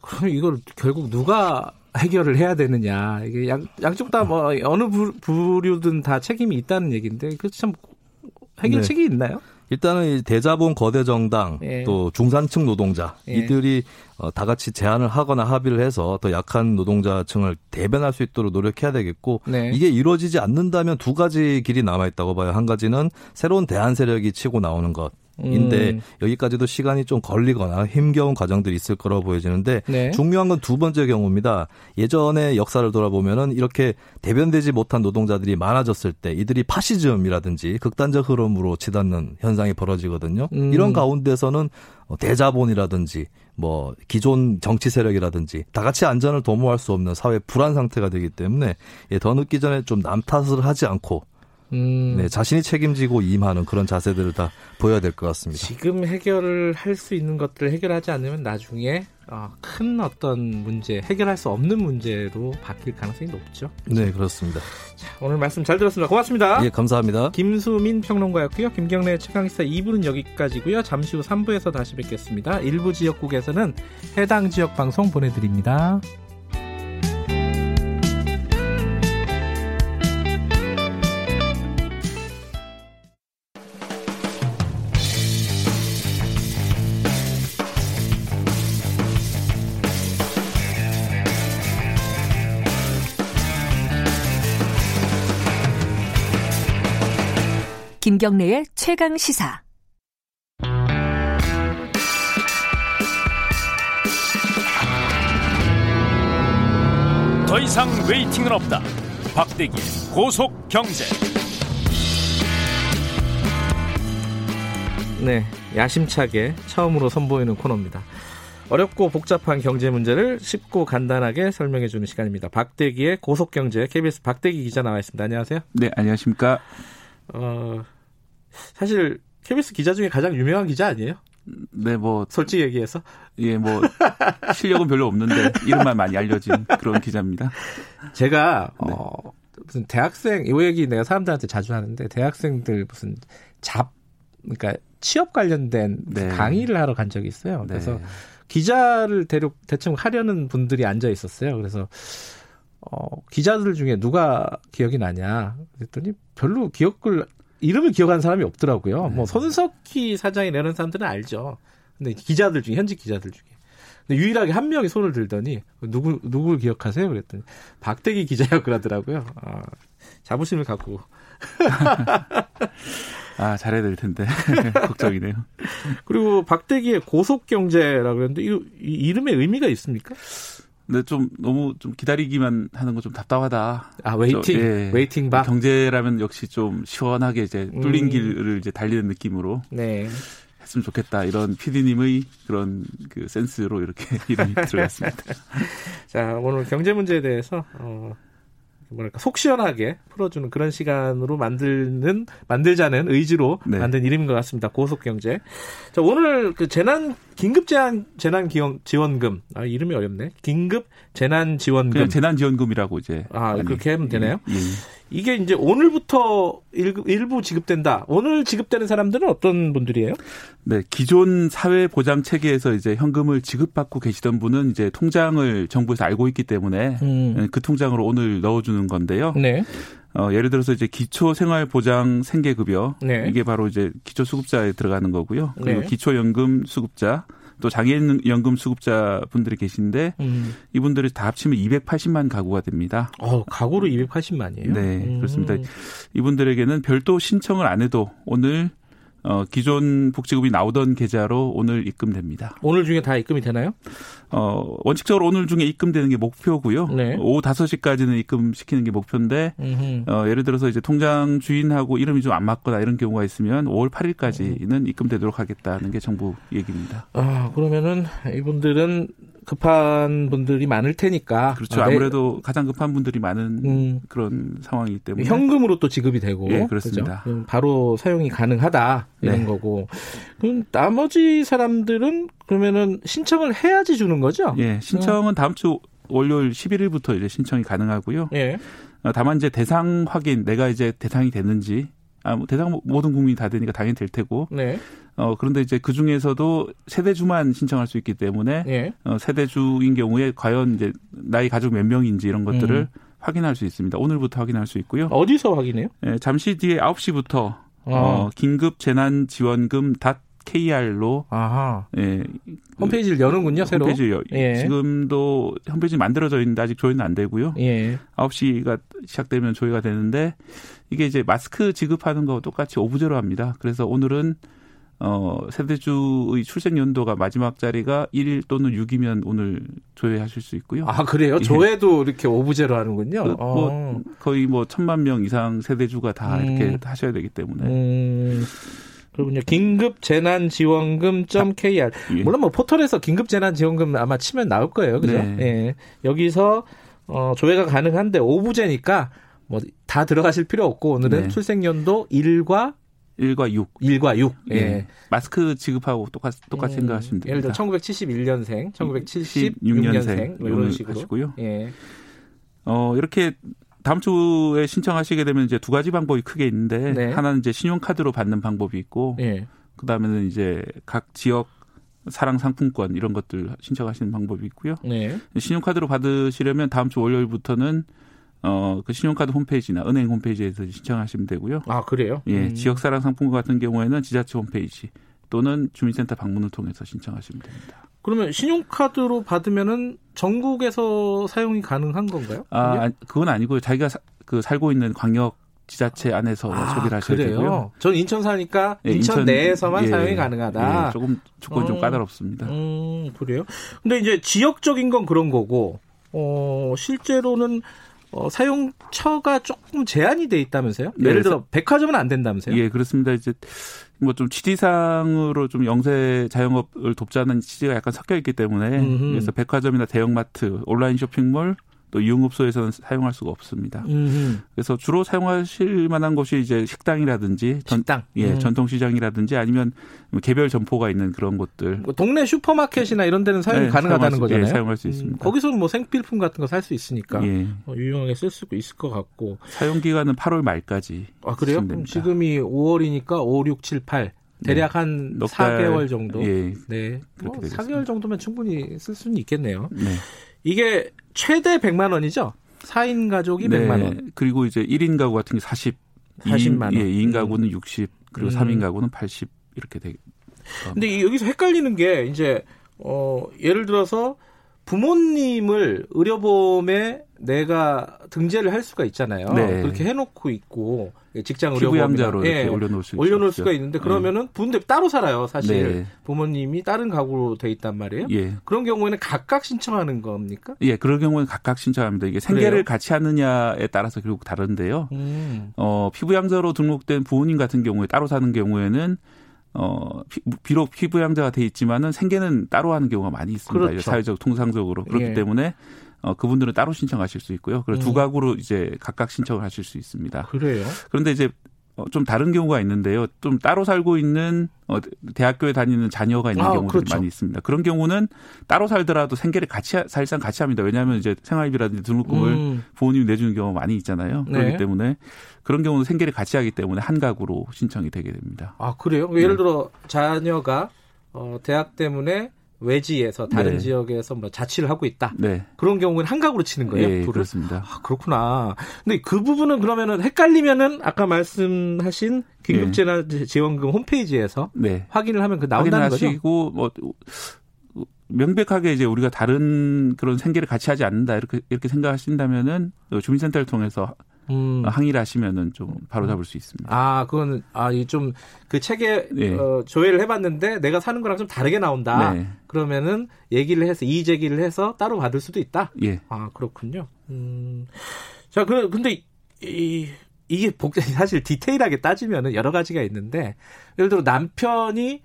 [SPEAKER 2] 그럼 이걸 결국 누가 해결을 해야 되느냐. 이게 양, 양쪽 다 뭐 어느 부, 부류든 다 책임이 있다는 얘기인데 그 참 해결책이 네. 있나요?
[SPEAKER 8] 일단은 대자본 거대 정당 예. 또 중산층 노동자 예. 이들이 어, 다 같이 제안을 하거나 합의를 해서 더 약한 노동자층을 대변할 수 있도록 노력해야 되겠고 네. 이게 이루어지지 않는다면 두 가지 길이 남아 있다고 봐요. 한 가지는 새로운 대안 세력이 치고 나오는 것. 인데 음. 여기까지도 시간이 좀 걸리거나 힘겨운 과정들이 있을 거라고 보여지는데 네. 중요한 건 두 번째 경우입니다. 예전의 역사를 돌아보면은 이렇게 대변되지 못한 노동자들이 많아졌을 때 이들이 파시즘이라든지 극단적 흐름으로 치닫는 현상이 벌어지거든요. 음. 이런 가운데서는 대자본이라든지 뭐 기존 정치 세력이라든지 다 같이 안전을 도모할 수 없는 사회 불안 상태가 되기 때문에 예, 더 늦기 전에 좀 남 탓을 하지 않고 음. 네, 자신이 책임지고 임하는 그런 자세들을 다 보여야 될 것 같습니다.
[SPEAKER 2] 지금 해결을 할 수 있는 것들을 해결하지 않으면 나중에 어, 큰 어떤 문제, 해결할 수 없는 문제로 바뀔 가능성이 높죠.
[SPEAKER 8] 네, 그렇습니다.
[SPEAKER 2] 자, 오늘 말씀 잘 들었습니다. 고맙습니다.
[SPEAKER 8] 예, 감사합니다.
[SPEAKER 2] 김수민 평론가였고요. 김경래 최강시사 2부는 여기까지고요. 잠시 후 3부에서 다시 뵙겠습니다. 일부 지역국에서는 해당 지역 방송 보내드립니다.
[SPEAKER 3] 김경래의 최강 시사.
[SPEAKER 1] 더 이상 웨이팅은 없다. 박대기 고속 경제.
[SPEAKER 2] 네, 야심차게 처음으로 선보이는 코너입니다. 어렵고 복잡한 경제 문제를 쉽고 간단하게 설명해 주는 시간입니다. 박대기의 고속 경제 KBS 박대기 기자 나와 있습니다. 안녕하세요.
[SPEAKER 9] 네, 안녕하십니까?
[SPEAKER 2] 어, 사실 KBS 기자 중에 가장 유명한 기자 아니에요?
[SPEAKER 9] 네, 뭐
[SPEAKER 2] 솔직히 얘기해서
[SPEAKER 9] 예, 뭐 실력은 별로 없는데 이름만 많이 알려진 그런 기자입니다.
[SPEAKER 2] 제가 네. 어 무슨 대학생 이 얘기 내가 사람들한테 자주 하는데 대학생들 무슨 잡 그러니까 취업 관련된 네. 강의를 하러 간 적이 있어요. 그래서 네. 기자를 대륙 대충 하려는 분들이 앉아 있었어요. 그래서 어 기자들 중에 누가 기억이 나냐 그랬더니 별로 기억을 이름을 기억하는 사람이 없더라고요. 네. 뭐 손석희 사장이 내는 사람들은 알죠. 근데 기자들 중에 현직 기자들 중에. 근데 유일하게 한 명이 손을 들더니 누구 누구를 기억하세요? 그랬더니 박대기 기자였 그러더라고요. 아, 자부심을 갖고.
[SPEAKER 9] 아 잘해야 될 텐데 걱정이네요.
[SPEAKER 2] 그리고 박대기의 고속 경제라고 그랬는데 이, 이 이름의 의미가 있습니까?
[SPEAKER 9] 근데 좀 너무 좀 기다리기만 하는 거 좀 답답하다.
[SPEAKER 2] 아 waiting, 저, 예, waiting bar.
[SPEAKER 9] 경제라면 역시 좀 시원하게 이제 뚫린 음. 길을 이제 달리는 느낌으로.
[SPEAKER 2] 네.
[SPEAKER 9] 했으면 좋겠다 이런 PD님의 그런 그 센스로 이렇게 이름이 들어갔습니다.
[SPEAKER 2] 자 오늘 경제 문제에 대해서 어, 뭐랄까 속 시원하게 풀어주는 그런 시간으로 만들는 만들자는 의지로 네. 만든 이름인 것 같습니다. 고속 경제. 자 오늘 그 재난 긴급 재난 재난 기원 지원금 아 이름이 어렵네. 긴급 재난 지원금.
[SPEAKER 9] 재난 지원금이라고 이제
[SPEAKER 2] 아 그렇게 하면 되나요? 예, 예. 이게 이제 오늘부터 일부 지급된다. 오늘 지급되는 사람들은 어떤 분들이에요?
[SPEAKER 9] 네, 기존 사회 보장 체계에서 이제 현금을 지급받고 계시던 분은 이제 통장을 정부에서 알고 있기 때문에 음. 그 통장으로 오늘 넣어주는 건데요.
[SPEAKER 2] 네.
[SPEAKER 9] 어, 예를 들어서 이제 기초생활보장 생계급여 네. 이게 바로 이제 기초수급자에 들어가는 거고요. 그리고 네. 기초연금 수급자 또 장애인연금 수급자 분들이 계신데 음. 이분들이 다 합치면 280만 가구가 됩니다.
[SPEAKER 2] 어, 가구로 280만이에요?
[SPEAKER 9] 네, 음. 그렇습니다. 이분들에게는 별도 신청을 안 해도 오늘 어, 기존 복지급이 나오던 계좌로 오늘 입금됩니다.
[SPEAKER 2] 오늘 중에 다 입금이 되나요?
[SPEAKER 9] 어, 원칙적으로 오늘 중에 입금되는 게 목표고요. 네. 오후 5시까지는 입금시키는 게 목표인데, 어, 예를 들어서 이제 통장 주인하고 이름이 좀 안 맞거나 이런 경우가 있으면 5월 8일까지는 입금되도록 하겠다는 게 정부 얘기입니다.
[SPEAKER 2] 아, 그러면은 이분들은 급한 분들이 많을 테니까.
[SPEAKER 9] 그렇죠. 아, 네. 아무래도 가장 급한 분들이 많은 음. 그런 상황이기 때문에.
[SPEAKER 2] 현금으로 또 지급이 되고.
[SPEAKER 9] 예, 그렇습니다.
[SPEAKER 2] 그렇죠? 바로 사용이 가능하다. 이런 네. 거고. 그럼 나머지 사람들은 그러면은 신청을 해야지 주는 거죠?
[SPEAKER 9] 예, 신청은 다음 주 월요일 11일부터 이제 신청이 가능하고요. 예. 어, 다만 이제 대상 확인, 내가 이제 대상이 됐는지, 아, 뭐 대상 모든 국민이 다 되니까 당연히 될 테고. 네. 어, 그런데 이제 그 중에서도 세대주만 신청할 수 있기 때문에 예. 어, 세대주인 경우에 과연 이제 나이 가족 몇 명인지 이런 것들을 음. 확인할 수 있습니다. 오늘부터 확인할 수 있고요.
[SPEAKER 2] 어디서 확인해요?
[SPEAKER 9] 예, 잠시 뒤에 9시부터 어. 어 긴급 재난 지원금 닷 KR로 아하. 예.
[SPEAKER 2] 홈페이지를 여는군요, 새로.
[SPEAKER 9] 홈페이지 여, 예. 지금도 홈페이지 만들어져 있는데 아직 조회는 안 되고요. 예. 9시가 시작되면 조회가 되는데 이게 이제 마스크 지급하는 거 똑같이 오브제로 합니다. 그래서 오늘은 어, 세대주의 출생 연도가 마지막 자리가 1일 또는 6이면 오늘 조회하실 수 있고요.
[SPEAKER 2] 아, 그래요? 예. 조회도 이렇게 오브제로 하는군요. 그, 뭐
[SPEAKER 9] 어. 거의 뭐 천만 명 이상 세대주가 다 음. 이렇게 하셔야 되기 때문에. 음.
[SPEAKER 2] 그리고요 긴급 재난 지원금 .kr 예. 물론 뭐 포털에서 긴급 재난 지원금 아마 치면 나올 거예요. 그죠? 네. 예. 여기서 어 조회가 가능한데 오부제니까 뭐 다 들어가실 필요 없고 오늘은 네. 출생 연도 1과
[SPEAKER 9] 1과 6.
[SPEAKER 2] 1과 6. 예. 예.
[SPEAKER 9] 마스크 지급하고 똑같, 똑같이 음, 생각하시면 됩니다.
[SPEAKER 2] 예를 들어 1971년생, 1976년생, 뭐 이런 식으로. 하시고요. 예.
[SPEAKER 9] 어, 이렇게 다음 주에 신청하시게 되면 이제 두 가지 방법이 크게 있는데 네. 하나는 이제 신용카드로 받는 방법이 있고 네. 그다음에는 이제 각 지역 사랑 상품권 이런 것들 신청하시는 방법이 있고요. 네. 신용카드로 받으시려면 다음 주 월요일부터는 어, 그 신용카드 홈페이지나 은행 홈페이지에서 신청하시면 되고요.
[SPEAKER 2] 아, 그래요?
[SPEAKER 9] 예. 음. 지역 사랑 상품권 같은 경우에는 지자체 홈페이지 또는 주민센터 방문을 통해서 신청하시면 됩니다.
[SPEAKER 2] 그러면 신용카드로 받으면은 전국에서 사용이 가능한 건가요?
[SPEAKER 9] 아, 그건 아니고요. 자기가 사, 그 살고 있는 광역 지자체 안에서 아, 소비를 하셔야 그래요? 되고요.
[SPEAKER 2] 전 인천 사니까 네, 인천, 인천, 내에서만 예, 사용이 가능하다.
[SPEAKER 9] 예, 조금 조건이 음, 좀 까다롭습니다.
[SPEAKER 2] 음, 그래요? 근데 이제 지역적인 건 그런 거고 어, 실제로는 어, 사용처가 조금 제한이 돼 있다면서요? 네, 예를 들어 백화점은 안 된다면서요?
[SPEAKER 9] 예, 그렇습니다. 이제 뭐 좀 취지상으로 좀 영세 자영업을 돕자는 취지가 약간 섞여 있기 때문에 음흠. 그래서 백화점이나 대형마트, 온라인 쇼핑몰 또 유흥업소에서는 사용할 수가 없습니다. 음흠. 그래서 주로 사용하실 만한 곳이 이제 식당이라든지
[SPEAKER 2] 전, 식당,
[SPEAKER 9] 예, 음. 전통시장이라든지 아니면 개별 점포가 있는 그런 곳들.
[SPEAKER 2] 뭐 동네 슈퍼마켓이나 이런 데는 사용이 네, 가능하다는
[SPEAKER 9] 수,
[SPEAKER 2] 거잖아요.
[SPEAKER 9] 예, 사용할 수 있습니다. 음,
[SPEAKER 2] 거기서는 뭐 생필품 같은 거 살 수 있으니까 예. 어, 유용하게 쓸 수 있을 것 같고.
[SPEAKER 9] 사용 기간은 8월 말까지.
[SPEAKER 2] 아 그래요? 그럼 지금이 5월이니까 5, 6, 7, 8. 대략 한 4개월 정도. 예, 네. 뭐 4개월 정도면 충분히 쓸 수는 있겠네요. 네. 이게 최대 100만 원이죠? 4인 가족이 네. 100만 원.
[SPEAKER 9] 그리고 이제 1인 가구 같은 게 40,
[SPEAKER 2] 40만 원.
[SPEAKER 9] 예, 2인 가구는 60, 그리고 음. 3인 가구는 80 이렇게 되게.
[SPEAKER 2] 근데 여기서 헷갈리는 게 이제 어 예를 들어서 부모님을 의료보험에 내가 등재를 할 수가 있잖아요. 네. 그렇게 해놓고 있고 직장
[SPEAKER 9] 의료보험자로 예, 올려놓을 수
[SPEAKER 2] 올려놓을 수가 있는데 그러면은 네. 부모님 따로 살아요. 사실 네. 부모님이 다른 가구로 돼 있단 말이에요. 예. 그런 경우에는 각각 신청하는 겁니까?
[SPEAKER 9] 예, 그런 경우는 각각 신청합니다. 이게 생계를 그래요? 같이 하느냐에 따라서 결국 다른데요. 음. 어, 피부양자로 등록된 부모님 같은 경우에 따로 사는 경우에는 어, 비록 피부양자가 돼 있지만은 생계는 따로 하는 경우가 많이 있습니다. 그렇죠. 사회적 통상적으로 그렇기 예. 때문에 어, 그분들은 따로 신청하실 수 있고요. 그리고 음. 두 가구로 이제 각각 신청을 하실 수 있습니다.
[SPEAKER 2] 그래요?
[SPEAKER 9] 그런데 이제 어, 좀 다른 경우가 있는데요. 좀 따로 살고 있는 어, 대학교에 다니는 자녀가 있는 아, 경우들이 그렇죠. 많이 있습니다. 그런 경우는 따로 살더라도 생계를 같이 사실상 같이 합니다. 왜냐하면 이제 생활비라든지 등록금을 음. 부모님이 내주는 경우가 많이 있잖아요. 네. 그렇기 때문에 그런 경우는 생계를 같이 하기 때문에 한 가구로 신청이 되게 됩니다.
[SPEAKER 2] 아 그래요? 예를 네. 들어 자녀가 어, 대학 때문에 외지에서 다른 네. 지역에서 뭐 자취를 하고 있다. 네. 그런 경우는 한각으로 치는 거예요. 네,
[SPEAKER 9] 그렇습니다.
[SPEAKER 2] 아, 그렇구나. 근데 그 부분은 그러면은 헷갈리면은 아까 말씀하신 긴급재난지원금 홈페이지에서 네. 확인을 하면 그 나온다는 거죠.
[SPEAKER 9] 하시고 뭐 명백하게 이제 우리가 다른 그런 생계를 같이 하지 않는다 이렇게 이렇게 생각하신다면은 주민센터를 통해서 음. 항의를 하시면은 좀 바로 잡을 수 있습니다.
[SPEAKER 2] 아, 그거는 아, 좀그 책에 네. 어, 조회를 해봤는데 내가 사는 거랑 좀 다르게 나온다. 네. 그러면은 얘기를 해서 이의 제기를 해서 따로 받을 수도 있다.
[SPEAKER 9] 예.
[SPEAKER 2] 아, 그렇군요. 음. 자, 그 근데 이 이게 복 사실 디테일하게 따지면은 여러 가지가 있는데 예를 들어 남편이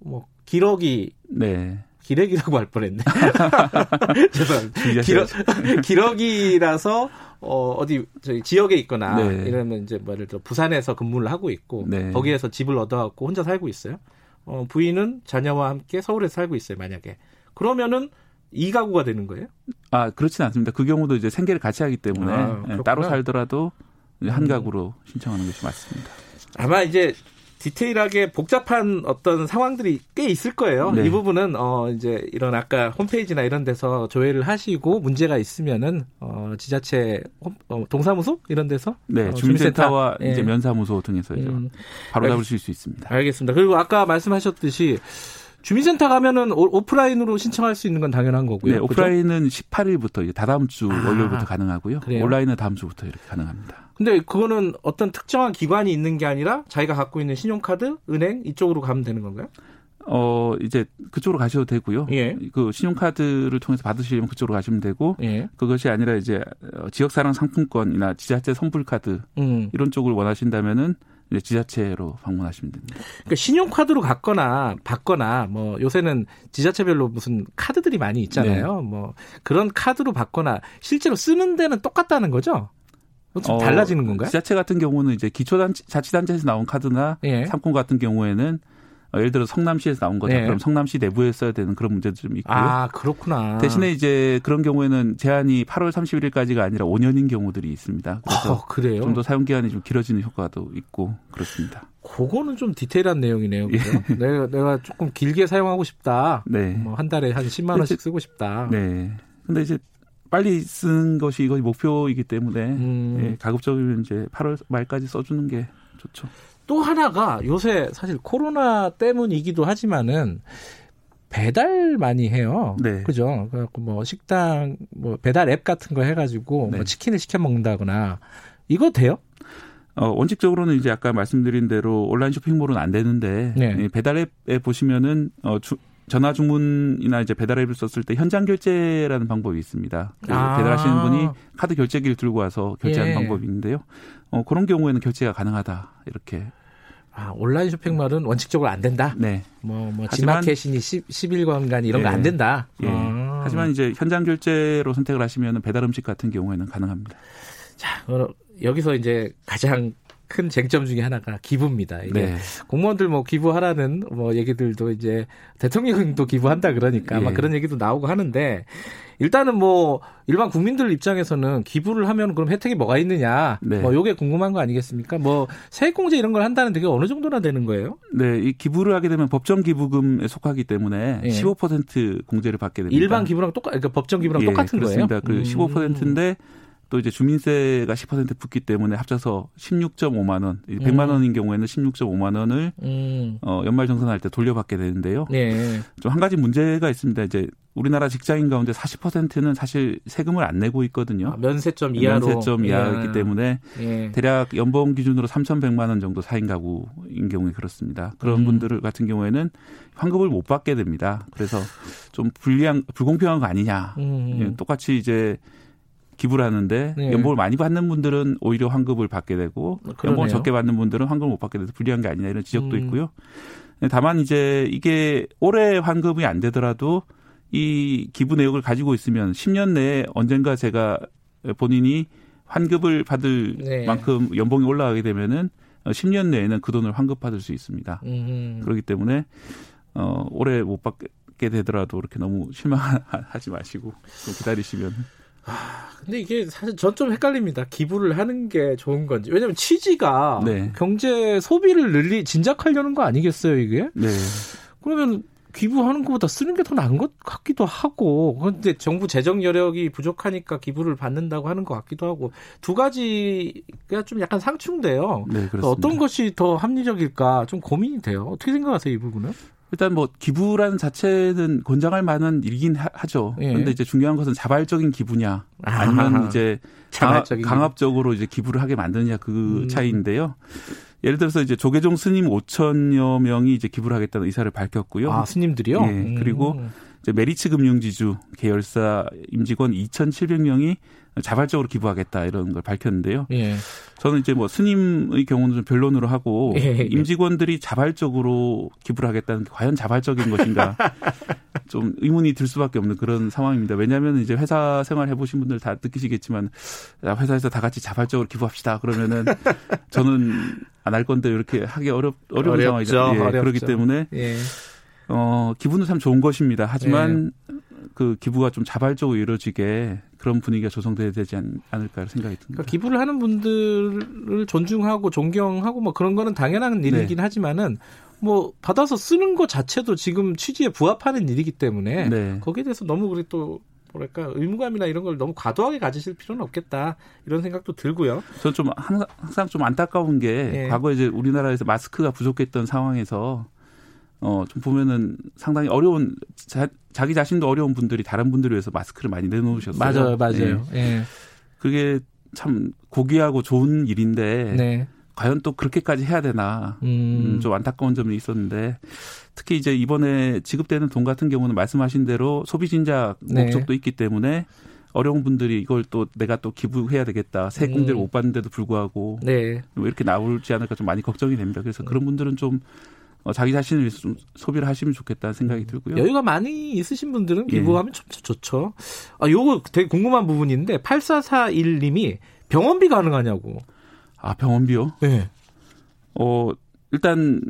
[SPEAKER 2] 뭐 기러기 네. 기러기라고 할 뻔했네. 죄송합니다. 기러, 기러기라서 어, 어디 저희 지역에 있거나 네. 이러면 이제 뭐 예를 들어 부산에서 근무를 하고 있고 네. 거기에서 집을 얻어갖고 혼자 살고 있어요. 어, 부인은 자녀와 함께 서울에 살고 있어요. 만약에 그러면은 이 가구가 되는 거예요?
[SPEAKER 9] 아 그렇지는 않습니다. 그 경우도 이제 생계를 같이 하기 때문에 아, 따로 살더라도 한 음. 가구로 신청하는 것이 맞습니다.
[SPEAKER 2] 아마 이제 디테일하게 복잡한 어떤 상황들이 꽤 있을 거예요. 네. 이 부분은 어 이제 이런 아까 홈페이지나 이런 데서 조회를 하시고 문제가 있으면은 어 지자체 홈, 어, 동사무소 이런 데서
[SPEAKER 9] 네 어, 주민센터와 예. 이제 면사무소 등에서 음. 바로 잡으실 수 있습니다.
[SPEAKER 2] 알겠습니다. 그리고 아까 말씀하셨듯이 주민센터 가면은 오프라인으로 신청할 수 있는 건 당연한 거고요.
[SPEAKER 9] 네, 오프라인은 18일부터 이제 다다음 주 아, 월요일부터 가능하고요. 그래요? 온라인은 다음 주부터 이렇게 가능합니다.
[SPEAKER 2] 근데 그거는 어떤 특정한 기관이 있는 게 아니라 자기가 갖고 있는 신용카드, 은행 이쪽으로 가면 되는 건가요?
[SPEAKER 9] 어 이제 그쪽으로 가셔도 되고요. 예. 그 신용카드를 통해서 받으시려면 그쪽으로 가시면 되고 예. 그것이 아니라 이제 지역사랑 상품권이나 지자체 선불카드 음. 이런 쪽을 원하신다면은 이제 지자체로 방문하시면 됩니다.
[SPEAKER 2] 그러니까 신용카드로 갔거나 받거나 뭐 요새는 지자체별로 무슨 카드들이 많이 있잖아요. 네. 뭐 그런 카드로 받거나 실제로 쓰는 데는 똑같다는 거죠? 좀 어, 달라지는 건가요?
[SPEAKER 9] 지자체 같은 경우는 이제 기초자치단체에서 나온 카드나 예. 상품 같은 경우에는 어, 예를 들어 성남시에서 나온 거죠. 네. 그럼 성남시 내부에 써야 되는 그런 문제도 좀 있고요.
[SPEAKER 2] 아, 그렇구나.
[SPEAKER 9] 대신에 이제 그런 경우에는 제한이 8월 31일까지가 아니라 5년인 경우들이 있습니다. 그래서 어, 그래요? 좀 더 사용 기간이 좀 길어지는 효과도 있고 그렇습니다.
[SPEAKER 2] 그거는 좀 디테일한 내용이네요. 그죠? 예. 내가 내가 조금 길게 사용하고 싶다. 네. 뭐 한 달에 한 10만 원씩 쓰고 싶다.
[SPEAKER 9] 네. 근데 이제 빨리 쓰는 것이 이것이 목표이기 때문에 음. 예, 가급적이면 이제 8월 말까지 써주는 게 좋죠.
[SPEAKER 2] 또 하나가 요새 사실 코로나 때문이기도 하지만은 배달 많이 해요. 네. 그죠? 그래갖고 뭐 식당 뭐 배달 앱 같은 거 해가지고 뭐 네. 뭐 치킨을 시켜 먹는다거나 이거 돼요?
[SPEAKER 9] 어, 원칙적으로는 이제 아까 말씀드린 대로 온라인 쇼핑몰은 안 되는데 네. 배달 앱에 보시면은 어, 주, 전화 주문이나 이제 배달 앱을 썼을 때 현장 결제라는 방법이 있습니다. 아. 배달하시는 분이 카드 결제기를 들고 와서 결제하는 예. 방법이 있는데요. 어, 그런 경우에는 결제가 가능하다 이렇게
[SPEAKER 2] 아, 온라인 쇼핑몰은 원칙적으로 안 된다. 네. 뭐, 뭐, 지마켓이니 10, 10일간간 이런 네. 거안 된다.
[SPEAKER 9] 예. 아. 하지만 이제 현장 결제로 선택을 하시면 배달 음식 같은 경우에는 가능합니다.
[SPEAKER 2] 자, 여기서 이제 가장 큰 쟁점 중에 하나가 기부입니다. 이게 네. 공무원들 뭐 기부하라는 뭐 얘기들도 이제 대통령도 기부한다 그러니까 예. 막 그런 얘기도 나오고 하는데 일단은 뭐 일반 국민들 입장에서는 기부를 하면 그럼 혜택이 뭐가 있느냐 네. 뭐 요게 궁금한 거 아니겠습니까? 뭐 세액공제 이런 걸 한다는 되게 어느 정도나 되는 거예요?
[SPEAKER 9] 네, 이 기부를 하게 되면 법정 기부금에 속하기 때문에 예. 15% 공제를 받게 됩니다.
[SPEAKER 2] 일반 기부랑 똑같, 그러니까 법정 기부랑
[SPEAKER 9] 예,
[SPEAKER 2] 똑같은
[SPEAKER 9] 그렇습니다. 거예요? 그 15%인데 음. 또 이제 주민세가 10% 붙기 때문에 합쳐서 16.5만 원, 100만 음. 원인 경우에는 16.5만 원을 음. 어, 연말정산할 때 돌려받게 되는데요. 네. 좀한 가지 문제가 있습니다. 이제 우리나라 직장인 가운데 40%는 사실 세금을 안 내고 있거든요. 아,
[SPEAKER 2] 면세점 이하로.
[SPEAKER 9] 면세점 이하이기 예. 때문에 예. 대략 연봉 기준으로 3,100만 원 정도 4인 가구인 경우에 그렇습니다. 그런 음. 분들 같은 경우에는 환급을 못 받게 됩니다. 그래서 좀 불리한 불공평한 거 아니냐. 음. 예, 똑같이 이제 기부를 하는데 네. 연봉을 많이 받는 분들은 오히려 환급을 받게 되고 아, 연봉을 적게 받는 분들은 환급을 못 받게 돼서 불리한 게 아니냐 이런 지적도 음. 있고요. 다만 이제 이게 올해 환급이 안 되더라도 이 기부 내역을 가지고 있으면 10년 내에 언젠가 제가 본인이 환급을 받을 네. 만큼 연봉이 올라가게 되면은 10년 내에는 그 돈을 환급받을 수 있습니다. 음. 그렇기 때문에 어 올해 못 받게 되더라도 그렇게 너무 실망하지 마시고 좀 기다리시면
[SPEAKER 2] 아, 근데 이게 사실 전 좀 헷갈립니다. 기부를 하는 게 좋은 건지. 왜냐면 취지가 네. 경제 소비를 늘리 진작하려는 거 아니겠어요, 이게? 네. 그러면 기부하는 것보다 쓰는 게 더 나은 것 같기도 하고 그런데 정부 재정 여력이 부족하니까 기부를 받는다고 하는 것 같기도 하고 두 가지가 좀 약간 상충돼요. 네, 어떤 것이 더 합리적일까 좀 고민이 돼요. 어떻게 생각하세요, 이 부분은?
[SPEAKER 9] 일단 뭐 기부라는 자체는 권장할 만한 일이긴 하죠. 예. 그런데 이제 중요한 것은 자발적인 기부냐 아니면 아 이제 자발적인 강 압적으로 이제 기부를 하게 만드느냐 그 음. 차이인데요. 예를 들어서 이제 조계종 스님 5천여 명이 이제 기부를 하겠다는 의사를 밝혔고요.
[SPEAKER 2] 아, 스님들이요? 예.
[SPEAKER 9] 음. 그리고 메리츠 금융지주 계열사 임직원 2,700명이 자발적으로 기부하겠다 이런 걸 밝혔는데요. 예. 저는 이제 뭐 스님의 경우는 좀 변론으로 하고 예, 예. 임직원들이 자발적으로 기부를 하겠다는 게 과연 자발적인 것인가 좀 의문이 들 수밖에 없는 그런 상황입니다. 왜냐하면 이제 회사 생활 해보신 분들 다 느끼시겠지만 회사에서 다 같이 자발적으로 기부합시다 그러면은 저는 안 할 건데 이렇게 하기 어렵 어려운 상황이죠. 예, 그렇기 때문에 예. 어 기분은 참 좋은 것입니다. 하지만 예. 그 기부가 좀 자발적으로 이루어지게 그런 분위기가 조성돼야 되지 않, 을까 생각이 듭니다. 그러니까
[SPEAKER 2] 기부를 하는 분들을 존중하고 존경하고 뭐 그런 거는 당연한 네. 일이긴 네. 하지만은 뭐 받아서 쓰는 것 자체도 지금 취지에 부합하는 일이기 때문에 네. 거기에 대해서 너무 우리 또 뭐랄까 의무감이나 이런 걸 너무 과도하게 가지실 필요는 없겠다 이런 생각도 들고요.
[SPEAKER 9] 저는 좀 항상, 항상 좀 안타까운 게 네. 과거에 이제 우리나라에서 마스크가 부족했던 상황에서 어, 좀 보면은 상당히 어려운, 자, 자기 자신도 어려운 분들이 다른 분들을 위해서 마스크를 많이 내놓으셨어요.
[SPEAKER 2] 맞아요, 맞아요. 예. 예.
[SPEAKER 9] 그게 참 고귀하고 좋은 일인데, 네. 과연 또 그렇게까지 해야 되나, 음. 음, 좀 안타까운 점이 있었는데, 특히 이제 이번에 지급되는 돈 같은 경우는 말씀하신 대로 소비 진작 네. 목적도 있기 때문에 어려운 분들이 이걸 또 내가 또 기부해야 되겠다. 세금들을 음. 못 받는데도 불구하고 네. 왜 이렇게 나올지 않을까 좀 많이 걱정이 됩니다. 그래서 그런 분들은 좀 어, 자기 자신을 위해서 좀 소비를 하시면 좋겠다는 생각이 들고요.
[SPEAKER 2] 여유가 많이 있으신 분들은 예. 기부하면 참 좋죠. 아, 요거 되게 궁금한 부분인데 8441님이 병원비 가능하냐고.
[SPEAKER 9] 아, 병원비요?
[SPEAKER 2] 네.
[SPEAKER 9] 어, 일단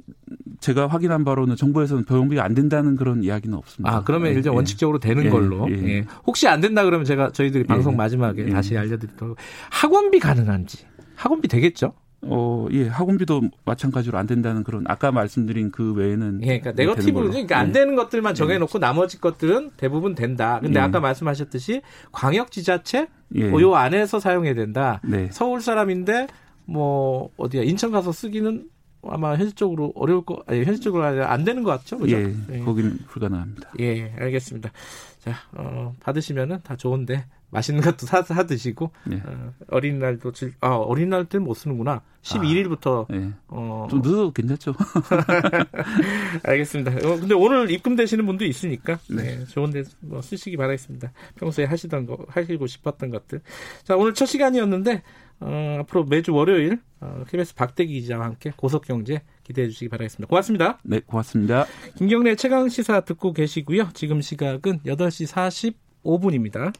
[SPEAKER 9] 제가 확인한 바로는 정부에서는 병원비가 안 된다는 그런 이야기는 없습니다.
[SPEAKER 2] 아, 그러면 예, 이제 원칙적으로 되는 예, 걸로. 예. 예. 혹시 안 된다 그러면 제가 저희들이 방송 마지막에 다시 알려드리도록. 학원비 가능한지. 학원비 되겠죠?
[SPEAKER 9] 어, 예, 학원비도 마찬가지로 안 된다는 그런 아까 말씀드린 그 외에는
[SPEAKER 2] 예, 그러니까 네거티브로 그러니까 안 예. 되는 것들만 정해 놓고 예. 나머지 것들은 대부분 된다. 근데 예. 아까 말씀하셨듯이 광역 지자체 예. 요 안에서 사용해야 된다. 네. 서울 사람인데 뭐 어디야 인천 가서 쓰기는 아마 현실적으로 어려울 거 아니 현실적으로 안 되는 것 같죠, 그죠?
[SPEAKER 9] 예, 예. 거긴 불가능합니다.
[SPEAKER 2] 예, 알겠습니다. 자, 어, 받으시면은 다 좋은데 맛있는 것도 사, 사 드시고 네. 어, 어린날도 질, 아 어린날 때는 못 쓰는구나. 12일부터
[SPEAKER 9] 아, 네. 어, 좀 늦어도 괜찮죠.
[SPEAKER 2] 알겠습니다. 어, 근데 오늘 입금되시는 분도 있으니까 네. 네 좋은 데 뭐 쓰시기 바라겠습니다. 평소에 하시던 거 하시고 싶었던 것들. 자 오늘 첫 시간이었는데 어, 앞으로 매주 월요일 어, KBS 박대기 기자와 함께 고속경제 기대해 주시기 바라겠습니다. 고맙습니다.
[SPEAKER 9] 네, 고맙습니다.
[SPEAKER 2] 김경래 최강 시사 듣고 계시고요. 지금 시각은 8시 45분입니다.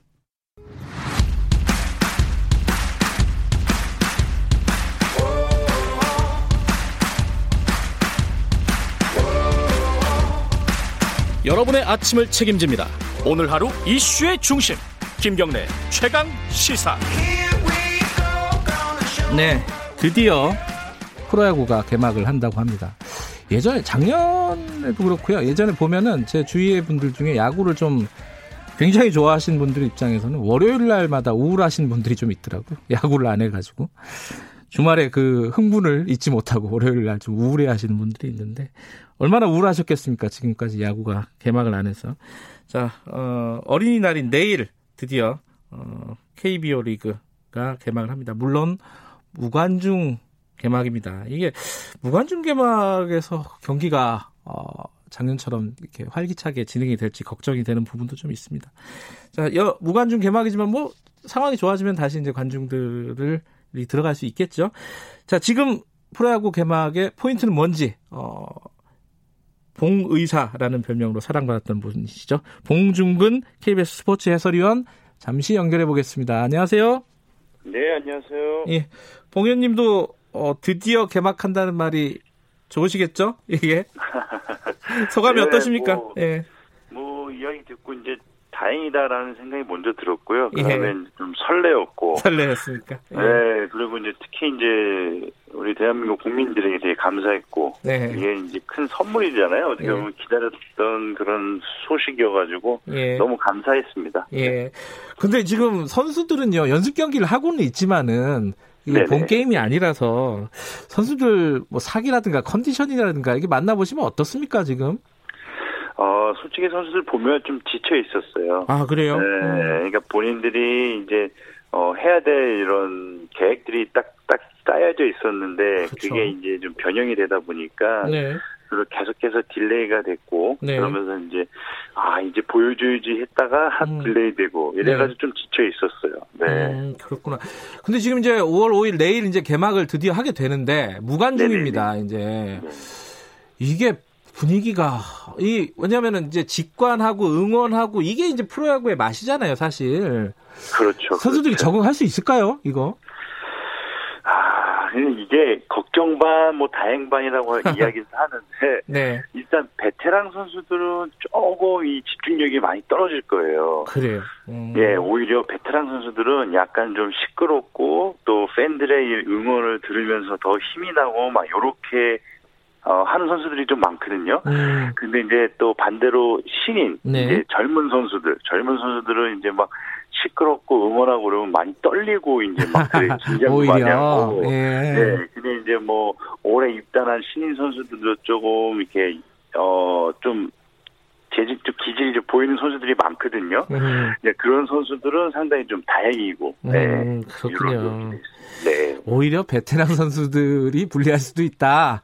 [SPEAKER 1] 여러분의 아침을 책임집니다. 오늘 하루 이슈의 중심 김경래 최강 시사.
[SPEAKER 2] 네, 드디어 프로야구가 개막을 한다고 합니다. 예전에 작년에도 그렇고요. 예전에 보면은 제 주위의 분들 중에 야구를 좀 굉장히 좋아하시는 분들 입장에서는 월요일 날마다 우울하신 분들이 좀 있더라고요. 야구를 안 해가지고. 주말에 그 흥분을 잊지 못하고 월요일 날 좀 우울해 하시는 분들이 있는데 얼마나 우울하셨겠습니까? 지금까지 야구가 개막을 안 해서. 자, 어, 어린이날인 내일 드디어 어, KBO 리그가 개막을 합니다. 물론 무관중 개막입니다. 이게 무관중 개막에서 경기가 어, 작년처럼 이렇게 활기차게 진행이 될지 걱정이 되는 부분도 좀 있습니다. 자, 여, 무관중 개막이지만 뭐 상황이 좋아지면 다시 이제 관중들을 들어갈 수 있겠죠. 자, 지금 프로야구 개막의 포인트는 뭔지 어, 봉의사라는 별명으로 사랑받았던 분이시죠. 봉중근 KBS 스포츠 해설위원 잠시 연결해 보겠습니다. 안녕하세요.
[SPEAKER 10] 네, 안녕하세요.
[SPEAKER 2] 예, 봉 의원님도 어, 드디어 개막한다는 말이 좋으시겠죠? 이게 소감이 네, 어떠십니까?
[SPEAKER 10] 뭐, 예. 뭐 이야기 듣고 이제 다행이다라는 생각이 먼저 들었고요. 예. 그다음에 예. 좀 설레었고.
[SPEAKER 2] 설레었습니까?
[SPEAKER 10] 예. 네. 그리고 이제 특히 이제 우리 대한민국 국민들에게 되게 감사했고. 네. 이게 이제 큰 선물이잖아요. 어떻게 예. 보면 예. 기다렸던 그런 소식이어가지고 예. 너무 감사했습니다.
[SPEAKER 2] 예. 근데 지금 선수들은요 연습 경기를 하고는 있지만은 이게 본 게임이 아니라서 선수들 뭐 사기라든가 컨디션이라든가 이게 만나보시면 어떻습니까 지금?
[SPEAKER 10] 어, 솔직히 선수들 보면 좀 지쳐 있었어요.
[SPEAKER 2] 아, 그래요?
[SPEAKER 10] 네. 음. 그러니까 본인들이 이제, 어, 해야 될 이런 계획들이 딱, 딱 짜여져 있었는데, 그쵸. 그게 이제 좀 변형이 되다 보니까, 네. 그리고 계속해서 delay가 됐고, 네. 그러면서 이제, 아, 이제 보여줘야지 했다가 한 음. delay 되고, 이래가지고 네. 좀 지쳐 있었어요. 네.
[SPEAKER 2] 음, 그렇구나. 근데 지금 이제 5월 5일 내일 이제 개막을 드디어 하게 되는데, 무관중입니다, 네네네. 이제. 네. 이게 분위기가 이 왜냐면은 이제 직관하고 응원하고 이게 이제 프로야구의 맛이잖아요, 사실.
[SPEAKER 10] 그렇죠.
[SPEAKER 2] 선수들이
[SPEAKER 10] 그렇죠.
[SPEAKER 2] 적응할 수 있을까요, 이거?
[SPEAKER 10] 아, 이게 걱정 반, 뭐 다행 반이라고 이야기를 하는데 네. 일단 베테랑 선수들은 조금 이 집중력이 많이 떨어질 거예요.
[SPEAKER 2] 그래요.
[SPEAKER 10] 음. 예, 오히려 베테랑 선수들은 약간 좀 시끄럽고 또 팬들의 응원을 들으면서 더 힘이 나고 막 요렇게 어, 하는 선수들이 좀 많거든요. 음. 근데 이제 또 반대로 신인, 네. 이제 젊은 선수들, 젊은 선수들은 이제 막 시끄럽고 응원하고 그러면 많이 떨리고 이제 막 그래 긴장도 많이 하고. 예. 네. 근데 이제 뭐 올해 입단한 신인 선수들도 조금 이렇게 어좀 재직 좀 기질이 좀 보이는 선수들이 많거든요. 음. 네, 그런 선수들은 상당히 좀 다행이고. 음, 네.
[SPEAKER 2] 그렇군요. 네. 오히려 베테랑 선수들이 불리할 수도 있다.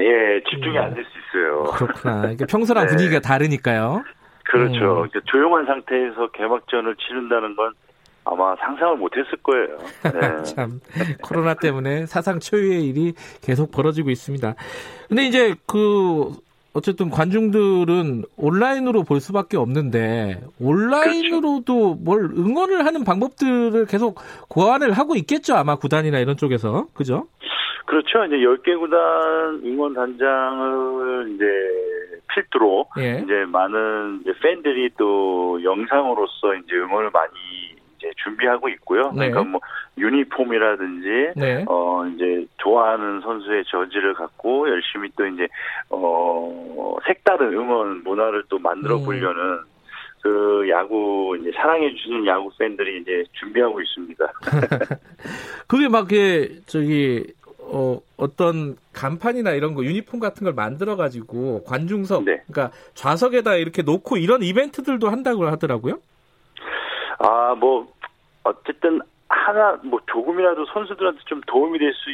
[SPEAKER 10] 예, 집중이 음. 안될 수 있어요.
[SPEAKER 2] 그렇구나. 이게 평소랑 네. 분위기가 다르니까요.
[SPEAKER 10] 그렇죠. 음. 조용한 상태에서 개막전을 치른다는 건 아마 상상을 못했을 거예요.
[SPEAKER 2] 네. 참 코로나 때문에 사상 초유의 일이 계속 벌어지고 있습니다. 근데 이제 그 어쨌든 관중들은 온라인으로 볼 수밖에 없는데 온라인으로도 그렇죠. 뭘 응원을 하는 방법들을 계속 고안을 하고 있겠죠 아마 구단이나 이런 쪽에서 그죠?
[SPEAKER 10] 그렇죠. 이제 10개 구단 응원 단장을 이제 필두로 예. 이제 많은 이제 팬들이 또 영상으로서 이제 응원을 많이 이제 준비하고 있고요. 네. 그러니까 뭐 유니폼이라든지 네. 어 이제 좋아하는 선수의 저지를 갖고 열심히 또 이제 어 색다른 응원 문화를 또 만들어 음. 보려는 음. 그 야구 이제 사랑해 주시는 야구 팬들이 이제 준비하고 있습니다.
[SPEAKER 2] 그게 막그 저기 어, 어떤 간판이나 이런 거 유니폼 같은 걸 만들어 가지고 관중석 네. 그러니까 좌석에다 이렇게 놓고 이런 이벤트들도 한다고 하더라고요.
[SPEAKER 10] 아, 뭐 어쨌든 하나 뭐 조금이라도 선수들한테 좀 도움이 될 수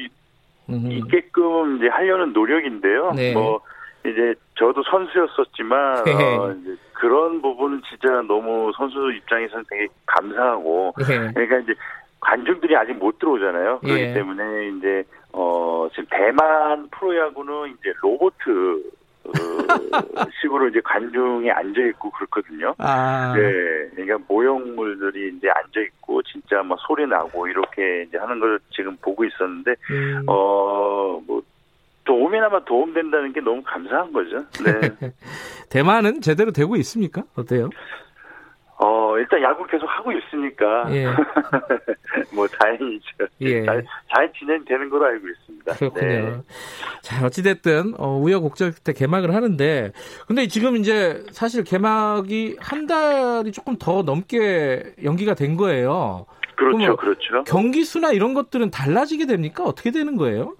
[SPEAKER 10] 있게끔 이제 하려는 노력인데요. 네. 뭐 이제 저도 선수였었지만 네. 어, 이제 그런 부분은 진짜 너무 선수 입장에서는 되게 감사하고 네. 그러니까 이제 관중들이 아직 못 들어오잖아요. 그렇기 예. 때문에 이제 어 지금 대만 프로야구는 이제 로보트 어, 식으로 이제 관중이 앉아 있고 그렇거든요. 아. 네, 그러니까 모형물들이 이제 앉아 있고 진짜 막 소리 나고 이렇게 이제 하는 걸 지금 보고 있었는데 음. 어뭐 도움이나마 도움된다는 게 너무 감사한 거죠. 네.
[SPEAKER 2] 대만은 제대로 되고 있습니까? 어때요?
[SPEAKER 10] 어, 일단 야구 계속 하고 있으니까. 예. 뭐, 다행이죠. 예. 잘, 잘 진행되는 걸로 알고 있습니다.
[SPEAKER 2] 그렇군요. 네. 자, 어찌됐든, 어, 우여곡절 때 개막을 하는데, 근데 지금 이제 사실 개막이 한 달이 조금 더 넘게 연기가 된 거예요.
[SPEAKER 10] 그렇죠, 그렇죠.
[SPEAKER 2] 경기 수나 이런 것들은 달라지게 됩니까? 어떻게 되는 거예요?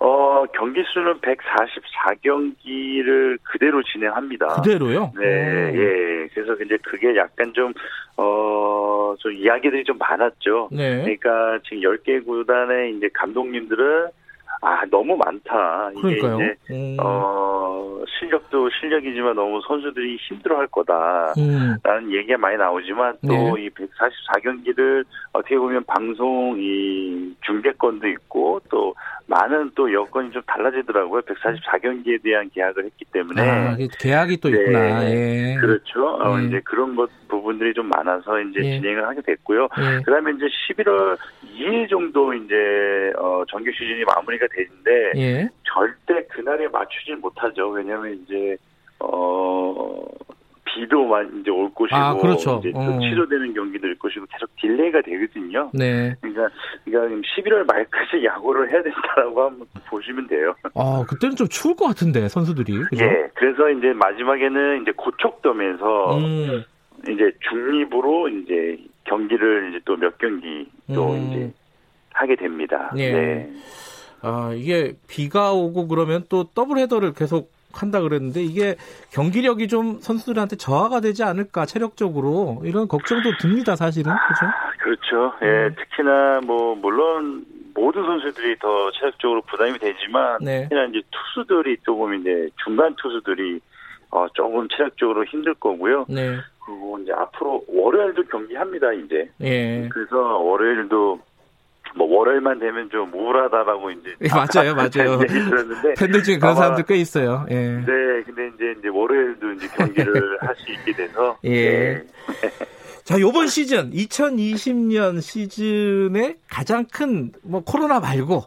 [SPEAKER 10] 어, 경기 수는 144경기를 그대로 진행합니다.
[SPEAKER 2] 그대로요?
[SPEAKER 10] 네, 오. 예. 그래서 이제 그게 약간 좀, 어, 좀 이야기들이 좀 많았죠. 네. 그러니까 지금 10개 구단의 이제 감독님들은 아 너무 많다.
[SPEAKER 2] 이게 그러니까요. 이제
[SPEAKER 10] 음. 어 실력도 실력이지만 너무 선수들이 힘들어할 거다라는 음. 얘기가 많이 나오지만 또이 네. 144경기를 어떻게 보면 방송 이 중계권도 있고 또 많은 또 여건이 좀 달라지더라고요. 144경기에 대한 계약을 했기 때문에
[SPEAKER 2] 아, 계약이 또 있구나. 네.
[SPEAKER 10] 예. 그렇죠. 어, 예. 이제 그런 것 부분들이 좀 많아서 이제 예. 진행을 하게 됐고요. 예. 그다음에 이제 11월 2일 정도 이제 어 정규 시즌이 마무리가 되는데 예. 절대 그날에 맞추질 못하죠. 왜냐하면 이제 어 비도 이제 올 것이고 아, 그렇죠. 이제 또 어. 취소되는 경기도 것이고 계속 delay가 되거든요. 네. 그러니까 그러니까 11월 말까지 야구를 해야 된다라고 한번 보시면 돼요.
[SPEAKER 2] 아 그때는 좀 추울 것 같은데 선수들이. 그죠?
[SPEAKER 10] 예. 그래서 이제 마지막에는 이제 고척돔에서 음. 이제 중립으로 이제 경기를 이제 또 몇 경기 또 음. 이제 하게 됩니다. 예. 네.
[SPEAKER 2] 아 이게 비가 오고 그러면 또 더블 헤더를 계속 한다 그랬는데 이게 경기력이 좀 선수들한테 저하가 되지 않을까 체력적으로 이런 걱정도 듭니다 사실은 그렇죠?
[SPEAKER 10] 그렇죠. 예, 음. 특히나 뭐 물론 모든 선수들이 더 체력적으로 부담이 되지만 네. 특히나 이제 투수들이 조금 이제 중간 투수들이 어 조금 체력적으로 힘들 거고요. 네. 그리고 이제 앞으로 월요일도 경기합니다 이제. 예. 그래서 월요일도 뭐 월요일만 되면 좀 우울하다라고 이제
[SPEAKER 2] 예, 맞아요, 맞아요. 들었는데 팬들 중에 그런 사람들 꽤 있어요. 예.
[SPEAKER 10] 네, 근데 이제 이제 월요일도 이제 경기를 할 수 있게 돼서
[SPEAKER 2] 예. 네. 자, 요번 시즌 2020년 시즌에 가장 큰 뭐 코로나 말고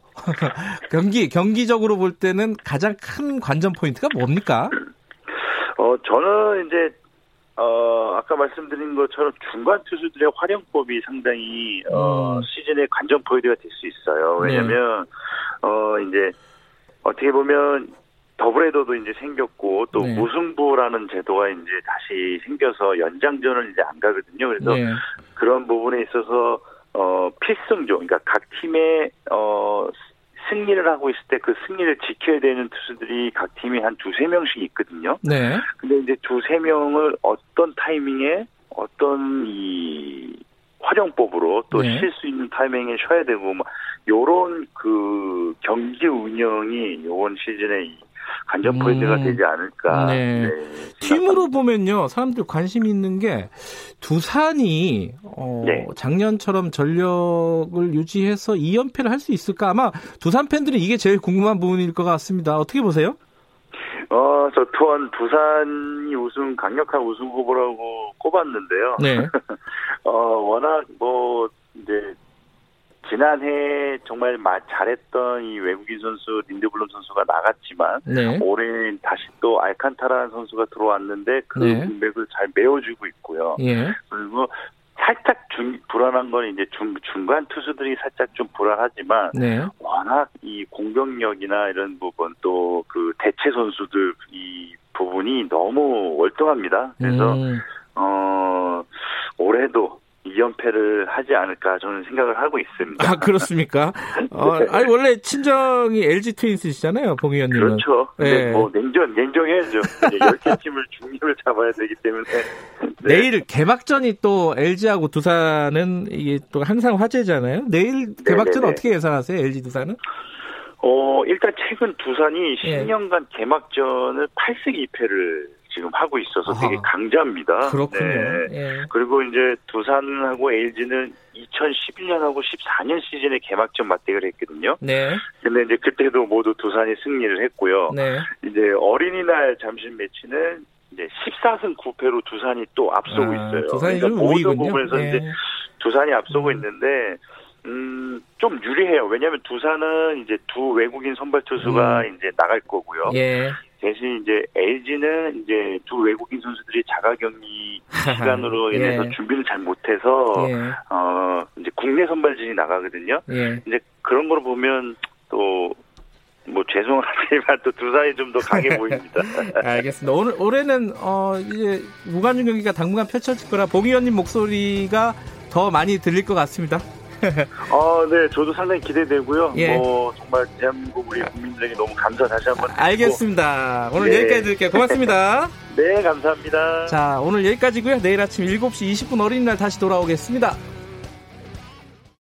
[SPEAKER 2] 경기 경기적으로 볼 때는 가장 큰 관전 포인트가 뭡니까?
[SPEAKER 10] 어, 저는 이제 어, 아까 말씀드린 것처럼 중간 투수들의 활용법이 상당히 어, 음. 시즌의 관전 포인트가 될 수 있어요. 왜냐면 네. 어, 이제 어떻게 보면 더블헤더도 이제 생겼고 또 네. 무승부라는 제도가 이제 다시 생겨서 연장전을 이제 안 가거든요. 그래서 네. 그런 부분에 있어서 어 필승조, 그러니까 각 팀의 어 승리를 하고 있을 때 그 승리를 지켜야 되는 투수들이 각 팀이 한 두세 명씩 있거든요. 네. 근데 이제 두세 명을 어떤 타이밍에 어떤 이 활용법으로 또 쉴수 네. 있는 타이밍에 쉬어야 되고 뭐 요런 그 경기 운영이 요번 시즌에 관전 포인트가 음. 되지 않을까. 네. 네,
[SPEAKER 2] 팀으로 보면요, 사람들 관심 있는 게 두산이 어, 네. 작년처럼 전력을 유지해서 2연패를 할 수 있을까? 아마 두산 팬들은 이게 제일 궁금한 부분일 것 같습니다. 어떻게 보세요?
[SPEAKER 10] 어, 저 또한 두산이 우승 강력한 우승 후보라고 꼽았는데요. 네. 어, 워낙 뭐 이제 지난해 정말 잘했던 이 외국인 선수 린드블럼 선수가 나갔지만 네. 올해는 다시 또 알칸타라는 선수가 들어왔는데 그 네. 공백을 잘 메워주고 있고요. 예. 그리고 살짝 중, 불안한 건 이제 중, 중간 투수들이 살짝 좀 불안하지만 네. 워낙 이 공격력이나 이런 부분 또 그 대체 선수들 이 부분이 너무 월등합니다. 그래서 음. 어 올해도 2연패를 하지 않을까 저는 생각을 하고 있습니다.
[SPEAKER 2] 아, 그렇습니까? 어, 네. 아니, 원래 친정이 LG 트윈스시잖아요, 봉 의원님은.
[SPEAKER 10] 그렇죠. 네. 뭐, 냉정, 냉정해야죠. 10개 팀을 중립을 잡아야 되기 때문에. 네.
[SPEAKER 2] 내일 개막전이 또 LG하고 두산은 이게 또 항상 화제잖아요. 내일 개막전 네네네. 어떻게 예상하세요, LG 두산은?
[SPEAKER 10] 어, 일단 최근 두산이 10년간 예. 개막전을 8승 2패를 지금 하고 있어서 되게 강자입니다.
[SPEAKER 2] 그렇군요. 네. 예.
[SPEAKER 10] 그리고 이제 두산하고 LG는 2011년하고 14년 시즌에 개막전 맞대결을 했거든요. 네. 근데 이제 그때도 모두 두산이 승리를 했고요. 네. 이제 어린이날 잠실 매치는 이제 14승 9패로 두산이 또 앞서고 아, 있어요.
[SPEAKER 2] 두산이 그러니까 모든
[SPEAKER 10] 부분에서 네. 이제 두산이 앞서고 음. 있는데 음, 좀 유리해요. 왜냐하면 두산은 이제 두 외국인 선발 투수가 음. 이제 나갈 거고요. 예. 대신 이제 LG는 이제 두 외국인 선수들이 자가격리 시간으로 인해서 예. 준비를 잘 못해서 예. 어 이제 국내 선발진이 나가거든요. 예. 이제 그런 걸 보면 또 뭐 죄송하지만 또 두산이 좀 더 강해 보입니다.
[SPEAKER 2] 알겠습니다. 오늘 올해는 어 이제 무관중 경기가 당분간 펼쳐질 거라 봉 의원님 목소리가 더 많이 들릴 것 같습니다.
[SPEAKER 10] 어, 네, 저도 상당히 기대되고요. 예. 뭐 정말 대한민국 우리 국민들에게 너무 감사 다시 한번 드리고.
[SPEAKER 2] 알겠습니다. 오늘 네. 여기까지 드릴게요. 고맙습니다.
[SPEAKER 10] 네, 감사합니다.
[SPEAKER 2] 자, 오늘 여기까지고요. 내일 아침 7시 20분 어린이날 다시 돌아오겠습니다.